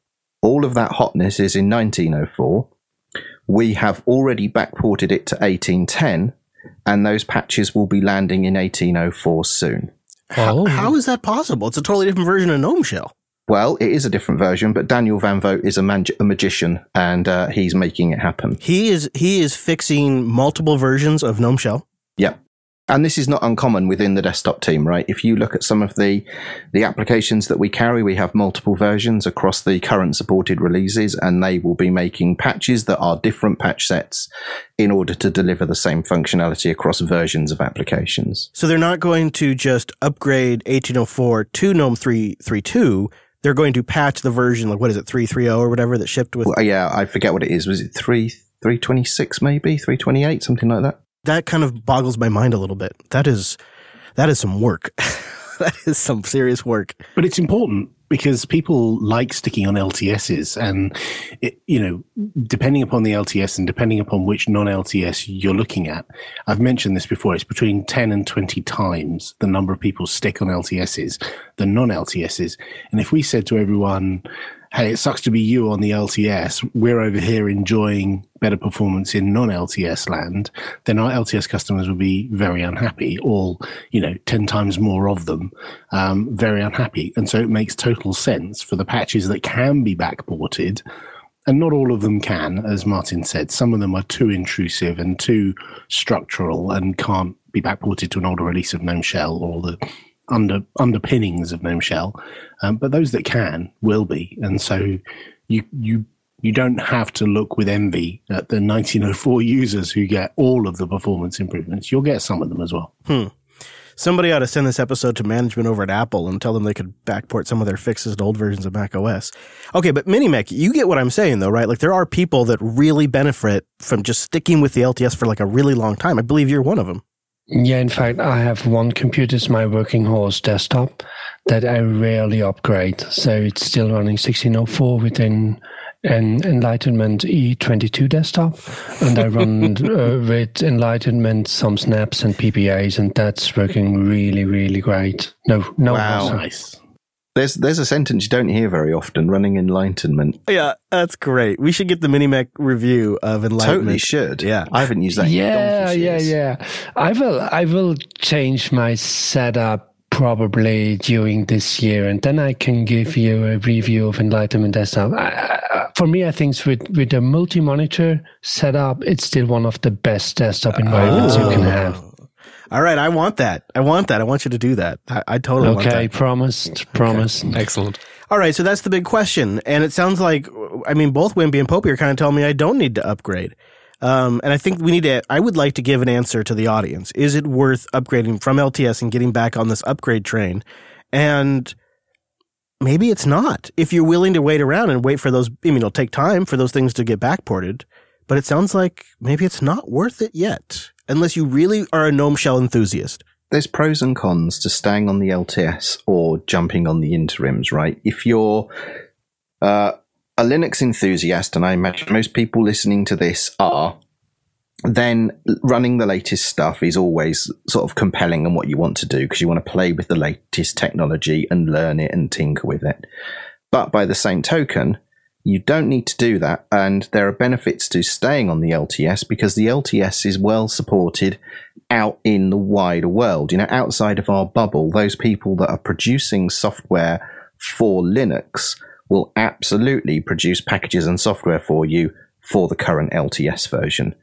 all of that hotness is in 1904. We have already backported it to 1810, and those patches will be landing in 1804 soon. Oh. How is that possible? It's a totally different version of gnome shell. Well, it is a different version, but Daniel van Vugt is a, mag- a magician, and uh, he's making it happen. He is he is fixing multiple versions of gnome shell. Yep. And this is not uncommon within the desktop team, right? If you look at some of the the applications that we carry, we have multiple versions across the current supported releases, and they will be making patches that are different patch sets in order to deliver the same functionality across versions of applications. So they're not going to just upgrade 1804 to GNOME 332. They're going to patch the version, like what is it, 330 or whatever that shipped with. Well, yeah, I forget what it is. Was it three three twenty six maybe three twenty eight something like that? That kind of boggles my mind a little bit. That is, that is some work. that is some serious work. But it's important because people like sticking on LTSs and it, you know, depending upon the LTS and depending upon which non-LTS you're looking at, I've mentioned this before, it's between 10 and 20 times the number of people stick on LTSs than non-LTSs. And if we said to everyone, Hey, it sucks to be you on the LTS. We're over here enjoying better performance in non-LTS land. Then our LTS customers would be very unhappy. All you know, ten times more of them, um, very unhappy. And so it makes total sense for the patches that can be backported, and not all of them can, as Martin said. Some of them are too intrusive and too structural and can't be backported to an older release of GNOME Shell or the under underpinnings of GNOME Shell. Um, but those that can will be, and so you you you don't have to look with envy at the 1904 users who get all of the performance improvements. You'll get some of them as well. Somebody ought to send this episode to management over at Apple and tell them they could backport some of their fixes to old versions of Mac OS. Okay, but Minimec, you get what I'm saying though, right? Like there are people that really benefit from just sticking with the LTS for like a really long time. I believe you're one of them. Yeah, in fact, I have one computer, it's my working horse desktop, that I rarely upgrade. So it's still running 1604 within an Enlightenment E22 desktop. And I run uh, with Enlightenment some snaps and PPAs, and that's working really, really great. No, no, Wow. hassle. Nice. There's there's a sentence you don't hear very often. Running enlightenment. Yeah, that's great. We should get the Minimec review of Enlightenment. Totally should. Yeah. I haven't used that. in yeah donkey's yeah yeah i will i will change my setup probably during this year and then i can give you a review of enlightenment desktop I, I, for me i think with with a multi-monitor setup it's still one of the best desktop environments you can have All right, I want that. I want that. I want you to do that. I, I totally want okay that. promised promised Excellent. All right, so that's the big question, and it sounds like I mean both Wimpy and Popey are kind of telling me I don't need to upgrade. Um, and I think we need to. I would like to give an answer to the audience. Is it worth upgrading from LTS and getting back on this upgrade train? And maybe it's not. If you're willing to wait around and wait for those, I mean, it'll take time for those things to get backported. But it sounds like maybe it's not worth it yet, unless you really are a GNOME Shell enthusiast. there's pros and cons to staying on the LTS or jumping on the interims, right? If you're uh, a Linux enthusiast, and I imagine most people listening to this are, then running the latest stuff is always sort of compelling and what you want to do because you want to play with the latest technology and learn it and tinker with it. But by the same token, you don't need to do that. And there are benefits to staying on the LTS because the LTS is well supported out in the wider world. You know, outside of our bubble, those people that are producing software for Linux will absolutely produce packages and software for you for the current LTS version.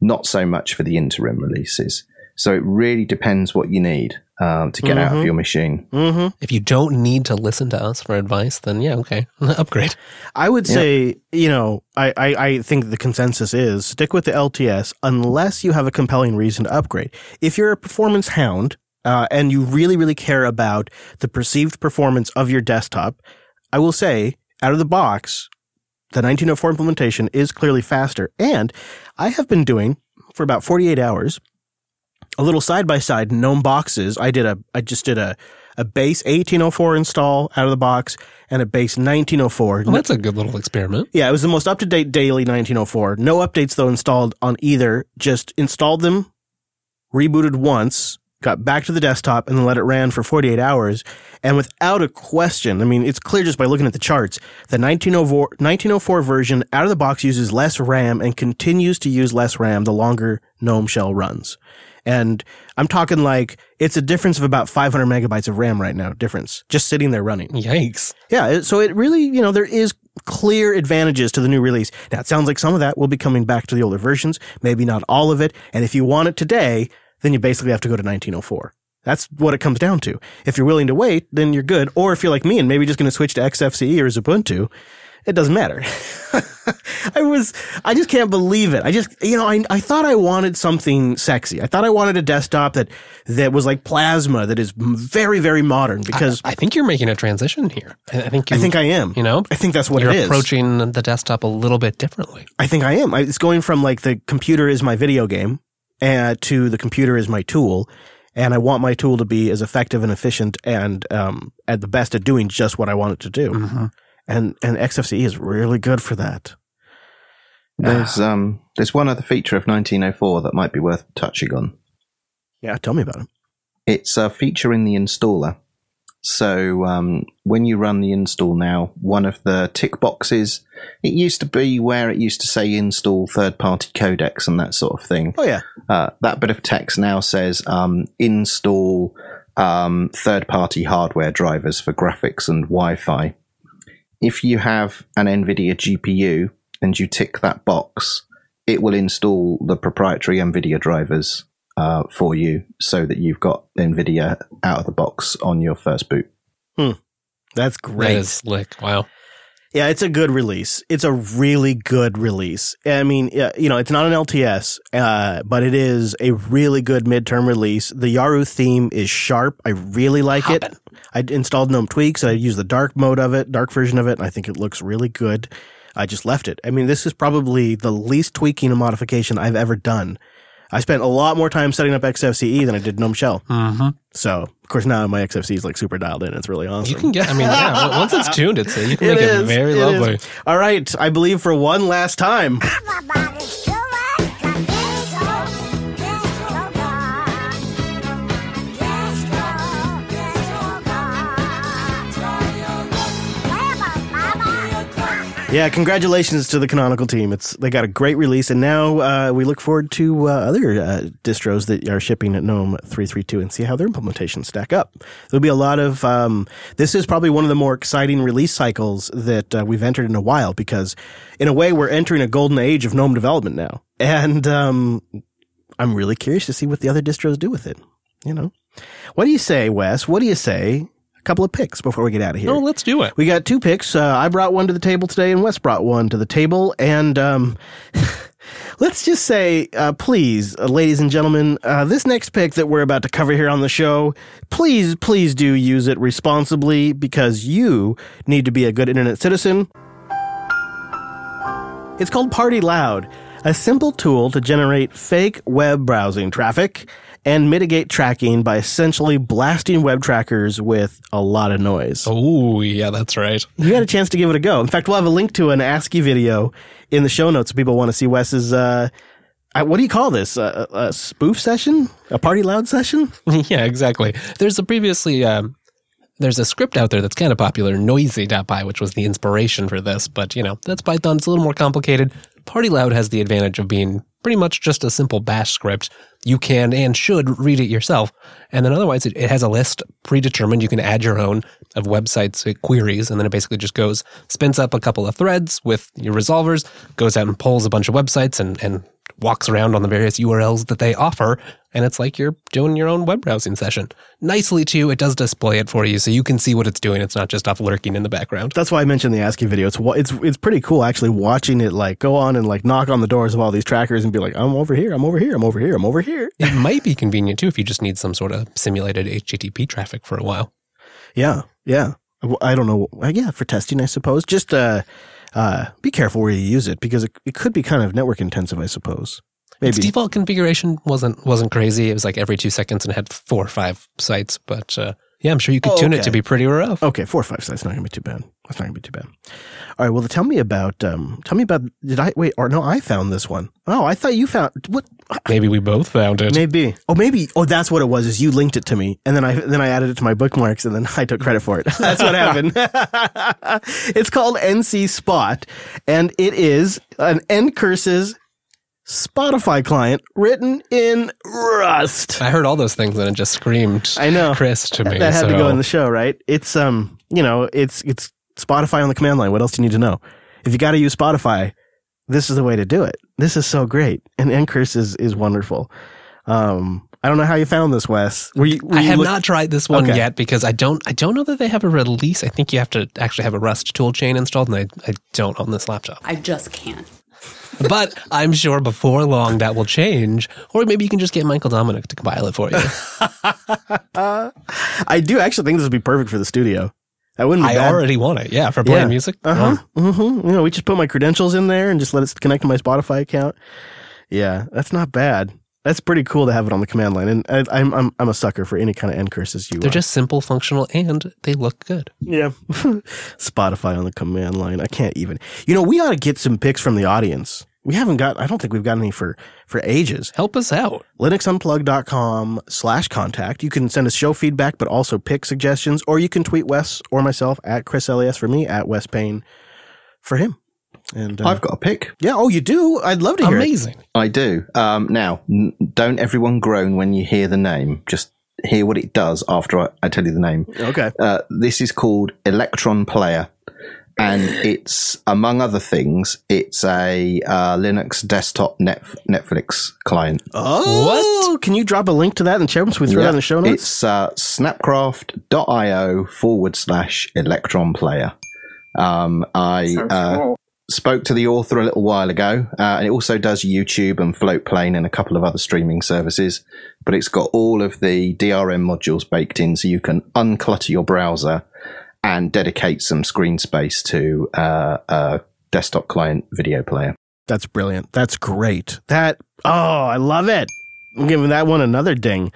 Not so much for the interim releases. So it really depends what you need um, to get out of Mhm. your machine. Mm-hmm. If you don't need to listen to us for advice, then yeah, okay, upgrade. I would Yeah. say, you know, I, I, I think the consensus is stick with the LTS unless you have a compelling reason to upgrade. If you're a performance hound uh, and you really, really care about the perceived performance of your desktop, I will say, out of the box, the 1904 implementation is clearly faster. And I have been doing for about 48 hours a little side by side GNOME boxes. I did a, I just did a, a base 1804 install out of the box and a base 1904. Well, that's a good little experiment. Yeah, it was the most up to date daily 1904. No updates though installed on either. Just installed them, rebooted once, got back to the desktop, and then let it ran for 48 hours. And without a question, I mean, it's clear just by looking at the charts, the 1904, 1904 version out of the box uses less RAM and continues to use less RAM the longer GNOME shell runs. And I'm talking like it's a difference of about 500 megabytes of RAM right now, difference, just sitting there running. Yikes. Yeah, so it really, you know, there is clear advantages to the new release. Now, it sounds like some of that will be coming back to the older versions, maybe not all of it. And if you want it today, then you basically have to go to 1904. That's what it comes down to. If you're willing to wait, then you're good. Or if you're like me and maybe just going to switch to XFCE or Xubuntu, it doesn't matter. I was, I just can't believe it. I just, you know, I, I thought I wanted something sexy. I thought I wanted a desktop that, that was like plasma, that is very, very modern because I think you're making a transition here. I I think you, I think I am. you know, I think that's what you're it is. approaching the desktop a little bit differently. I think I am. I, it's going from like the computer is my video game uh, to the computer is my tool. And I want my tool to be as effective and efficient and um, at the best at doing just what I want it to do. Mm-hmm. And and XFCE is really good for that. There's um there's one other feature of 1904 that might be worth touching on. Yeah, tell me about it. It's a feature in the installer. So um, when you run the install now, one of the tick boxes, it used to be where it used to say install third party codecs and that sort of thing. Oh yeah, Uh, that bit of text now says um, install um, third party hardware drivers for graphics and Wi Fi. If you have an NVIDIA GPU and you tick that box, it will install the proprietary NVIDIA drivers uh, for you so that you've got NVIDIA out of the box on your first boot. that's great. is slick. Wow. Yeah, it's a good release. It's a really good release. I mean, you know, it's not an LTS, uh, but it is a really good midterm release. The Yaru theme is sharp. I really like it. I installed GNOME Tweaks. I used the dark mode of it, dark version of it, and I think it looks really good. I just left it. I mean, this is probably the least tweaking and modification I've ever done. I spent a lot more time setting up XFCE than I did GNOME Shell. Mm-hmm. So, of course, now my XFCE is like super dialed in. It's really awesome. You can get. I mean, yeah. Once it's tuned, it's you can It make it is. very It lovely. is. All right. I believe for one last time. Yeah, congratulations to the Canonical team. It's they got a great release, and now uh, we look forward to uh, other uh, distros that are shipping at GNOME three three two and see how their implementations stack up. There'll be a lot of. Um, this is probably one of the more exciting release cycles that uh, we've entered in a while because, in a way, we're entering a golden age of GNOME development now, and um, I'm really curious to see what the other distros do with it. You know, what do you say, Wes? What do you say? A couple of picks before we get out of here. Oh, let's do it. We got two picks. Uh, I brought one to the table today, and Wes brought one to the table. And um, let's just say, uh, please, uh, ladies and gentlemen, uh, this next pick that we're about to cover here on the show, please, please do use it responsibly because you need to be a good internet citizen. It's called Party Loud, a simple tool to generate fake web browsing traffic and mitigate tracking by essentially blasting web trackers with a lot of noise. Oh, yeah, that's right. You had a chance to give it a go. In fact, we'll have a link to an ASCII video in the show notes if people want to see Wes's. Uh, uh, what do you call this? A, a a spoof session? A party loud session? yeah, exactly. There's a previously um, there's a script out there that's kind of popular, noisy.py, which was the inspiration for this, but you know, that's Python. It's a little more complicated. Party Loud has the advantage of being pretty much just a simple bash script. You can and should read it yourself. And then otherwise, it, it has a list predetermined. You can add your own of websites uh, queries. And then it basically just goes, spins up a couple of threads with your resolvers, goes out and pulls a bunch of websites and, and walks around on the various URLs that they offer. And it's like you're doing your own web browsing session. Nicely, too, it does display it for you so you can see what it's doing. It's not just off lurking in the background. That's why I mentioned the ASCII video. It's it's it's pretty cool actually watching it like go on and like knock on the doors of all these trackers and be like, I'm over here, I'm over here, I'm over here, I'm over here. It might be convenient, too, if you just need some sort of simulated HTTP traffic for a while. Yeah, yeah. I don't know. Uh, Yeah, for testing, I suppose. Just uh, uh, be careful where you use it because it, it could be kind of network intensive. I suppose. Its default configuration wasn't wasn't crazy. It was like every two seconds and it had four or five sites. But uh, yeah, I'm sure you could Oh, tune it to be pretty rough. Okay, four or five. sites not gonna be too bad. That's not gonna be too bad. All right. Well, tell me about. Um, tell me about. Did I wait? Or no, I found this one. Oh, I thought you found what? Maybe we both found it. Maybe. Oh, maybe. Oh, that's what it was. Is you linked it to me, and then I then I added it to my bookmarks, and then I took credit for it. That's what happened. it's called ncspot, and it is an ncurses Spotify client written in Rust. I heard all those things and it just screamed I know. Chris to me. That had to go so- in the show, right? It's um, you know, it's it's Spotify on the command line. What else do you need to know? If you got to use Spotify, this is the way to do it. This is so great, and Ncurse is is wonderful. Um, I don't know how you found this, Wes. Were you? Were I have look- not tried this one Okay. yet because I don't I don't know that they have a release. I think you have to actually have a Rust toolchain installed, and I, I don't on this laptop. I just can't. but I'm sure before long that will change, or maybe you can just get Michael Dominick to compile it for you. I do actually think this would be perfect for the studio. That wouldn't be I bad. already want it. Yeah, for playing music. Uh huh. Mm-hmm. You know, we just put my credentials in there and just let it connect to my Spotify account. Yeah, that's not bad. That's pretty cool to have it on the command line, and I, I'm I'm I'm a sucker for any kind of ncurses UI. They're uh, just simple, functional, and they look good. Yeah. Spotify on the command line. I can't even. You know, we ought to get some picks from the audience. We haven't got, I don't think we've got any for, for ages. Help us out. linuxunplug.com slash contact. You can send us show feedback, but also pick suggestions, or you can tweet Wes or myself at ChrisLAS for me, at Wes Payne for him. And uh, I've got a pick. yeah, oh, you do? I'd love to hear it. Amazing. I do. Um, now, n- don't everyone groan when you hear the name. Just hear what it does after I, I tell you the name. Okay. Uh, this is called Electron Player. And it's, among other things, it's a uh, Linux desktop net- Netflix client. Oh, can you drop a link to that and share them so we throw that in the show notes? It's uh, snapcraft.io forward slash electron player. Um, I uh, spoke to the author a little while ago, uh, and it also does YouTube and Floatplane and a couple of other streaming services. But it's got all of the DRM modules baked in, so you can unclutter your browser and dedicate some screen space to uh, a desktop client video player. That's brilliant. That's great. That oh, I love it. I'm giving that one another ding.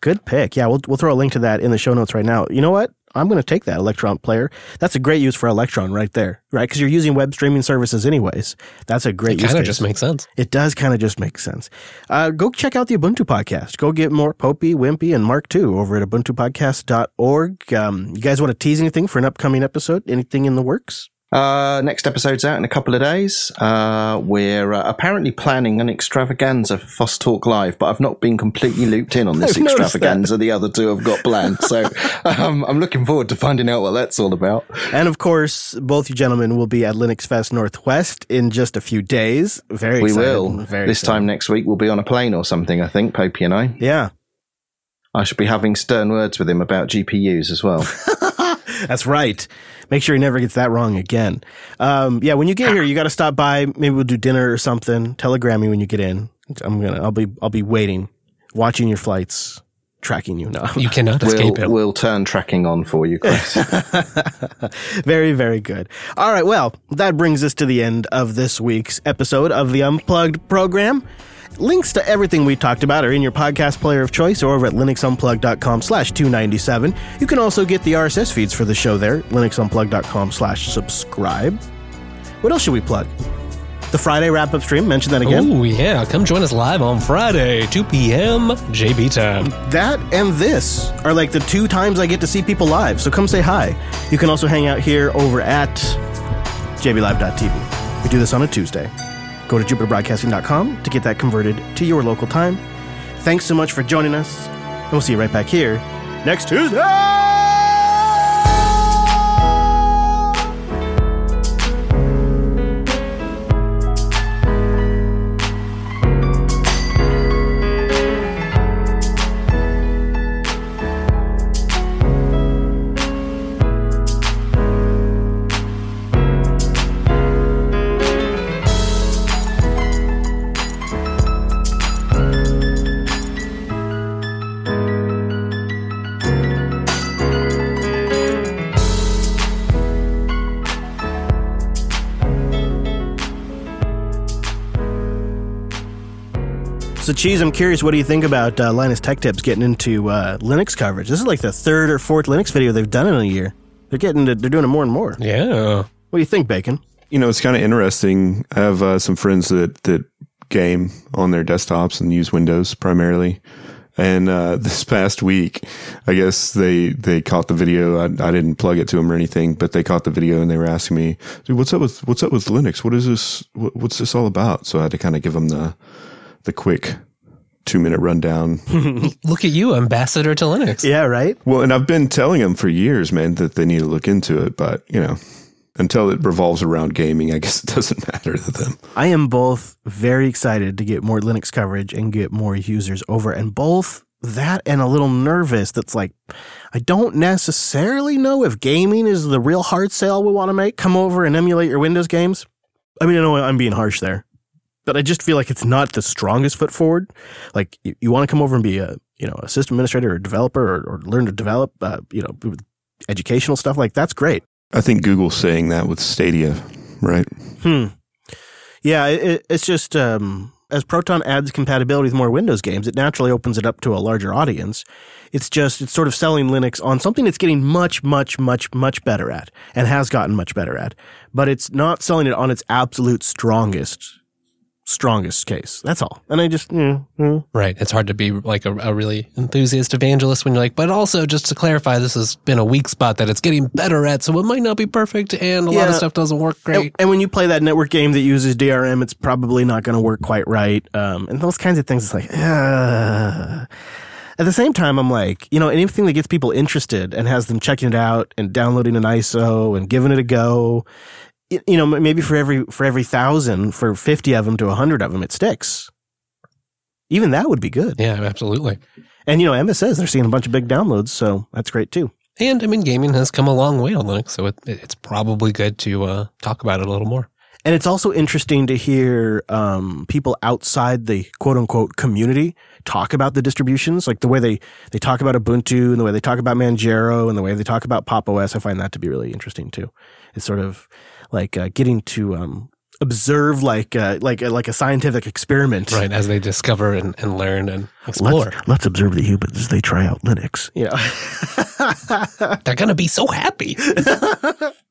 Good pick. Yeah, we'll we'll throw a link to that in the show notes right now. You know what? I'm going to take that Electron player. That's a great use for Electron right there, right? Because you're using web streaming services anyways. That's a great use. It kind of just makes sense. It does kind of just make sense. Uh, go check out the Ubuntu podcast. Go get more Popey, Wimpy, and Mark too over at ubuntupodcast.org. Um, you guys want to tease anything for an upcoming episode? Anything in the works? Uh, next episode's out in a couple of days. Uh, we're uh, apparently planning an extravaganza for Foss Talk Live, but I've not been completely looped in on this extravaganza the other two have got planned. So um, I'm looking forward to finding out what that's all about. And of course, both you gentlemen will be at Linux Fest Northwest in just a few days. Very we will. Very this time next week, we'll be on a plane or something, I think, Popey and I. Yeah. I should be having stern words with him about GPUs as well. That's right. Make sure he never gets that wrong again. Um, yeah, when you get here, you got to stop by. Maybe we'll do dinner or something. Telegram me when you get in. I'm gonna. I'll be. I'll be waiting, watching your flights, tracking you. No, You cannot we'll, escape it. we'll turn tracking on for you, Chris. very, very good. All right. Well, that brings us to the end of this week's episode of the Unplugged program. Links to everything we talked about are in your podcast player of choice or over at linuxunplugged.com slash 297. You can also get the RSS feeds for the show there, linuxunplugged.com slash subscribe. What else should we plug? The Friday wrap-up stream, mention that again. Oh, yeah. Come join us live on Friday, 2 p.m. JB time. That and this are like the two times I get to see people live, so come say hi. You can also hang out here over at jblive.tv. We do this on a Tuesday. Go to jupiterbroadcasting.com to get that converted to your local time. Thanks so much for joining us, and we'll see you right back here next Tuesday. So, Cheese, I'm curious, what do you think about uh, Linus Tech Tips getting into uh, Linux coverage? This is like the third or fourth Linux video they've done in a year. They're getting to, they're doing it more and more. Yeah. What do you think, Bacon? You know, it's kind of interesting. I have uh, some friends that that game on their desktops and use Windows primarily. And uh, this past week, I guess they they caught the video. I, I didn't plug it to them or anything, but they caught the video and they were asking me, "Dude, what's up with what's up with Linux? What is this? What, what's this all about?" So I had to kind of give them the the quick two minute rundown. Look at you, ambassador to Linux. Yeah, right? Well, and I've been telling them for years, man, that they need to look into it, but you know, until it revolves around gaming, I guess it doesn't matter to them. I am both very excited to get more Linux coverage and get more users over, and both that and a little nervous that's like, I don't necessarily know if gaming is the real hard sale we want to make. Come over and emulate your Windows games. I mean, I know I'm being harsh there, but I just feel like it's not the strongest foot forward. Like you, you want to come over and be a, you know, a system administrator or a developer or, or learn to develop, uh, you know, educational stuff like that's great. I think Google's saying that with Stadia, right? Hmm. Yeah, it, it's just um, as Proton adds compatibility with more Windows games, it naturally opens it up to a larger audience. It's just it's sort of selling Linux on something it's getting much, much, much, much better at, and has gotten much better at. But it's not selling it on its absolute strongest, strongest case. That's all. And I just mm, mm. Right. It's hard to be like a, a really enthusiast evangelist when you're like, but also just to clarify, this has been a weak spot that it's getting better at, so it might not be perfect, and a lot of stuff doesn't work great. And, and when you play that network game that uses DRM, it's probably not going to work quite right. Um, and those kinds of things, it's like, uh. at the same time, I'm like, you know, anything that gets people interested and has them checking it out and downloading an ISO and giving it a go, you know, maybe for every for every thousand, for fifty of them to hundred of them, it sticks. Even that would be good. Yeah, absolutely. And you know, Emma says they're seeing a bunch of big downloads, so that's great too. And I mean, gaming has come a long way on Linux, so it, it's probably good to uh, talk about it a little more. And it's also interesting to hear um, people outside the quote unquote community talk about the distributions, like the way they, they talk about Ubuntu and the way they talk about Manjaro and the way they talk about Pop OS. I find that to be really interesting too. It's sort of like uh, getting to um, observe like uh, like like a scientific experiment. Right, as they discover and, and learn and explore. Let's, let's observe the humans as they try out Linux. Yeah. They're going to be so happy.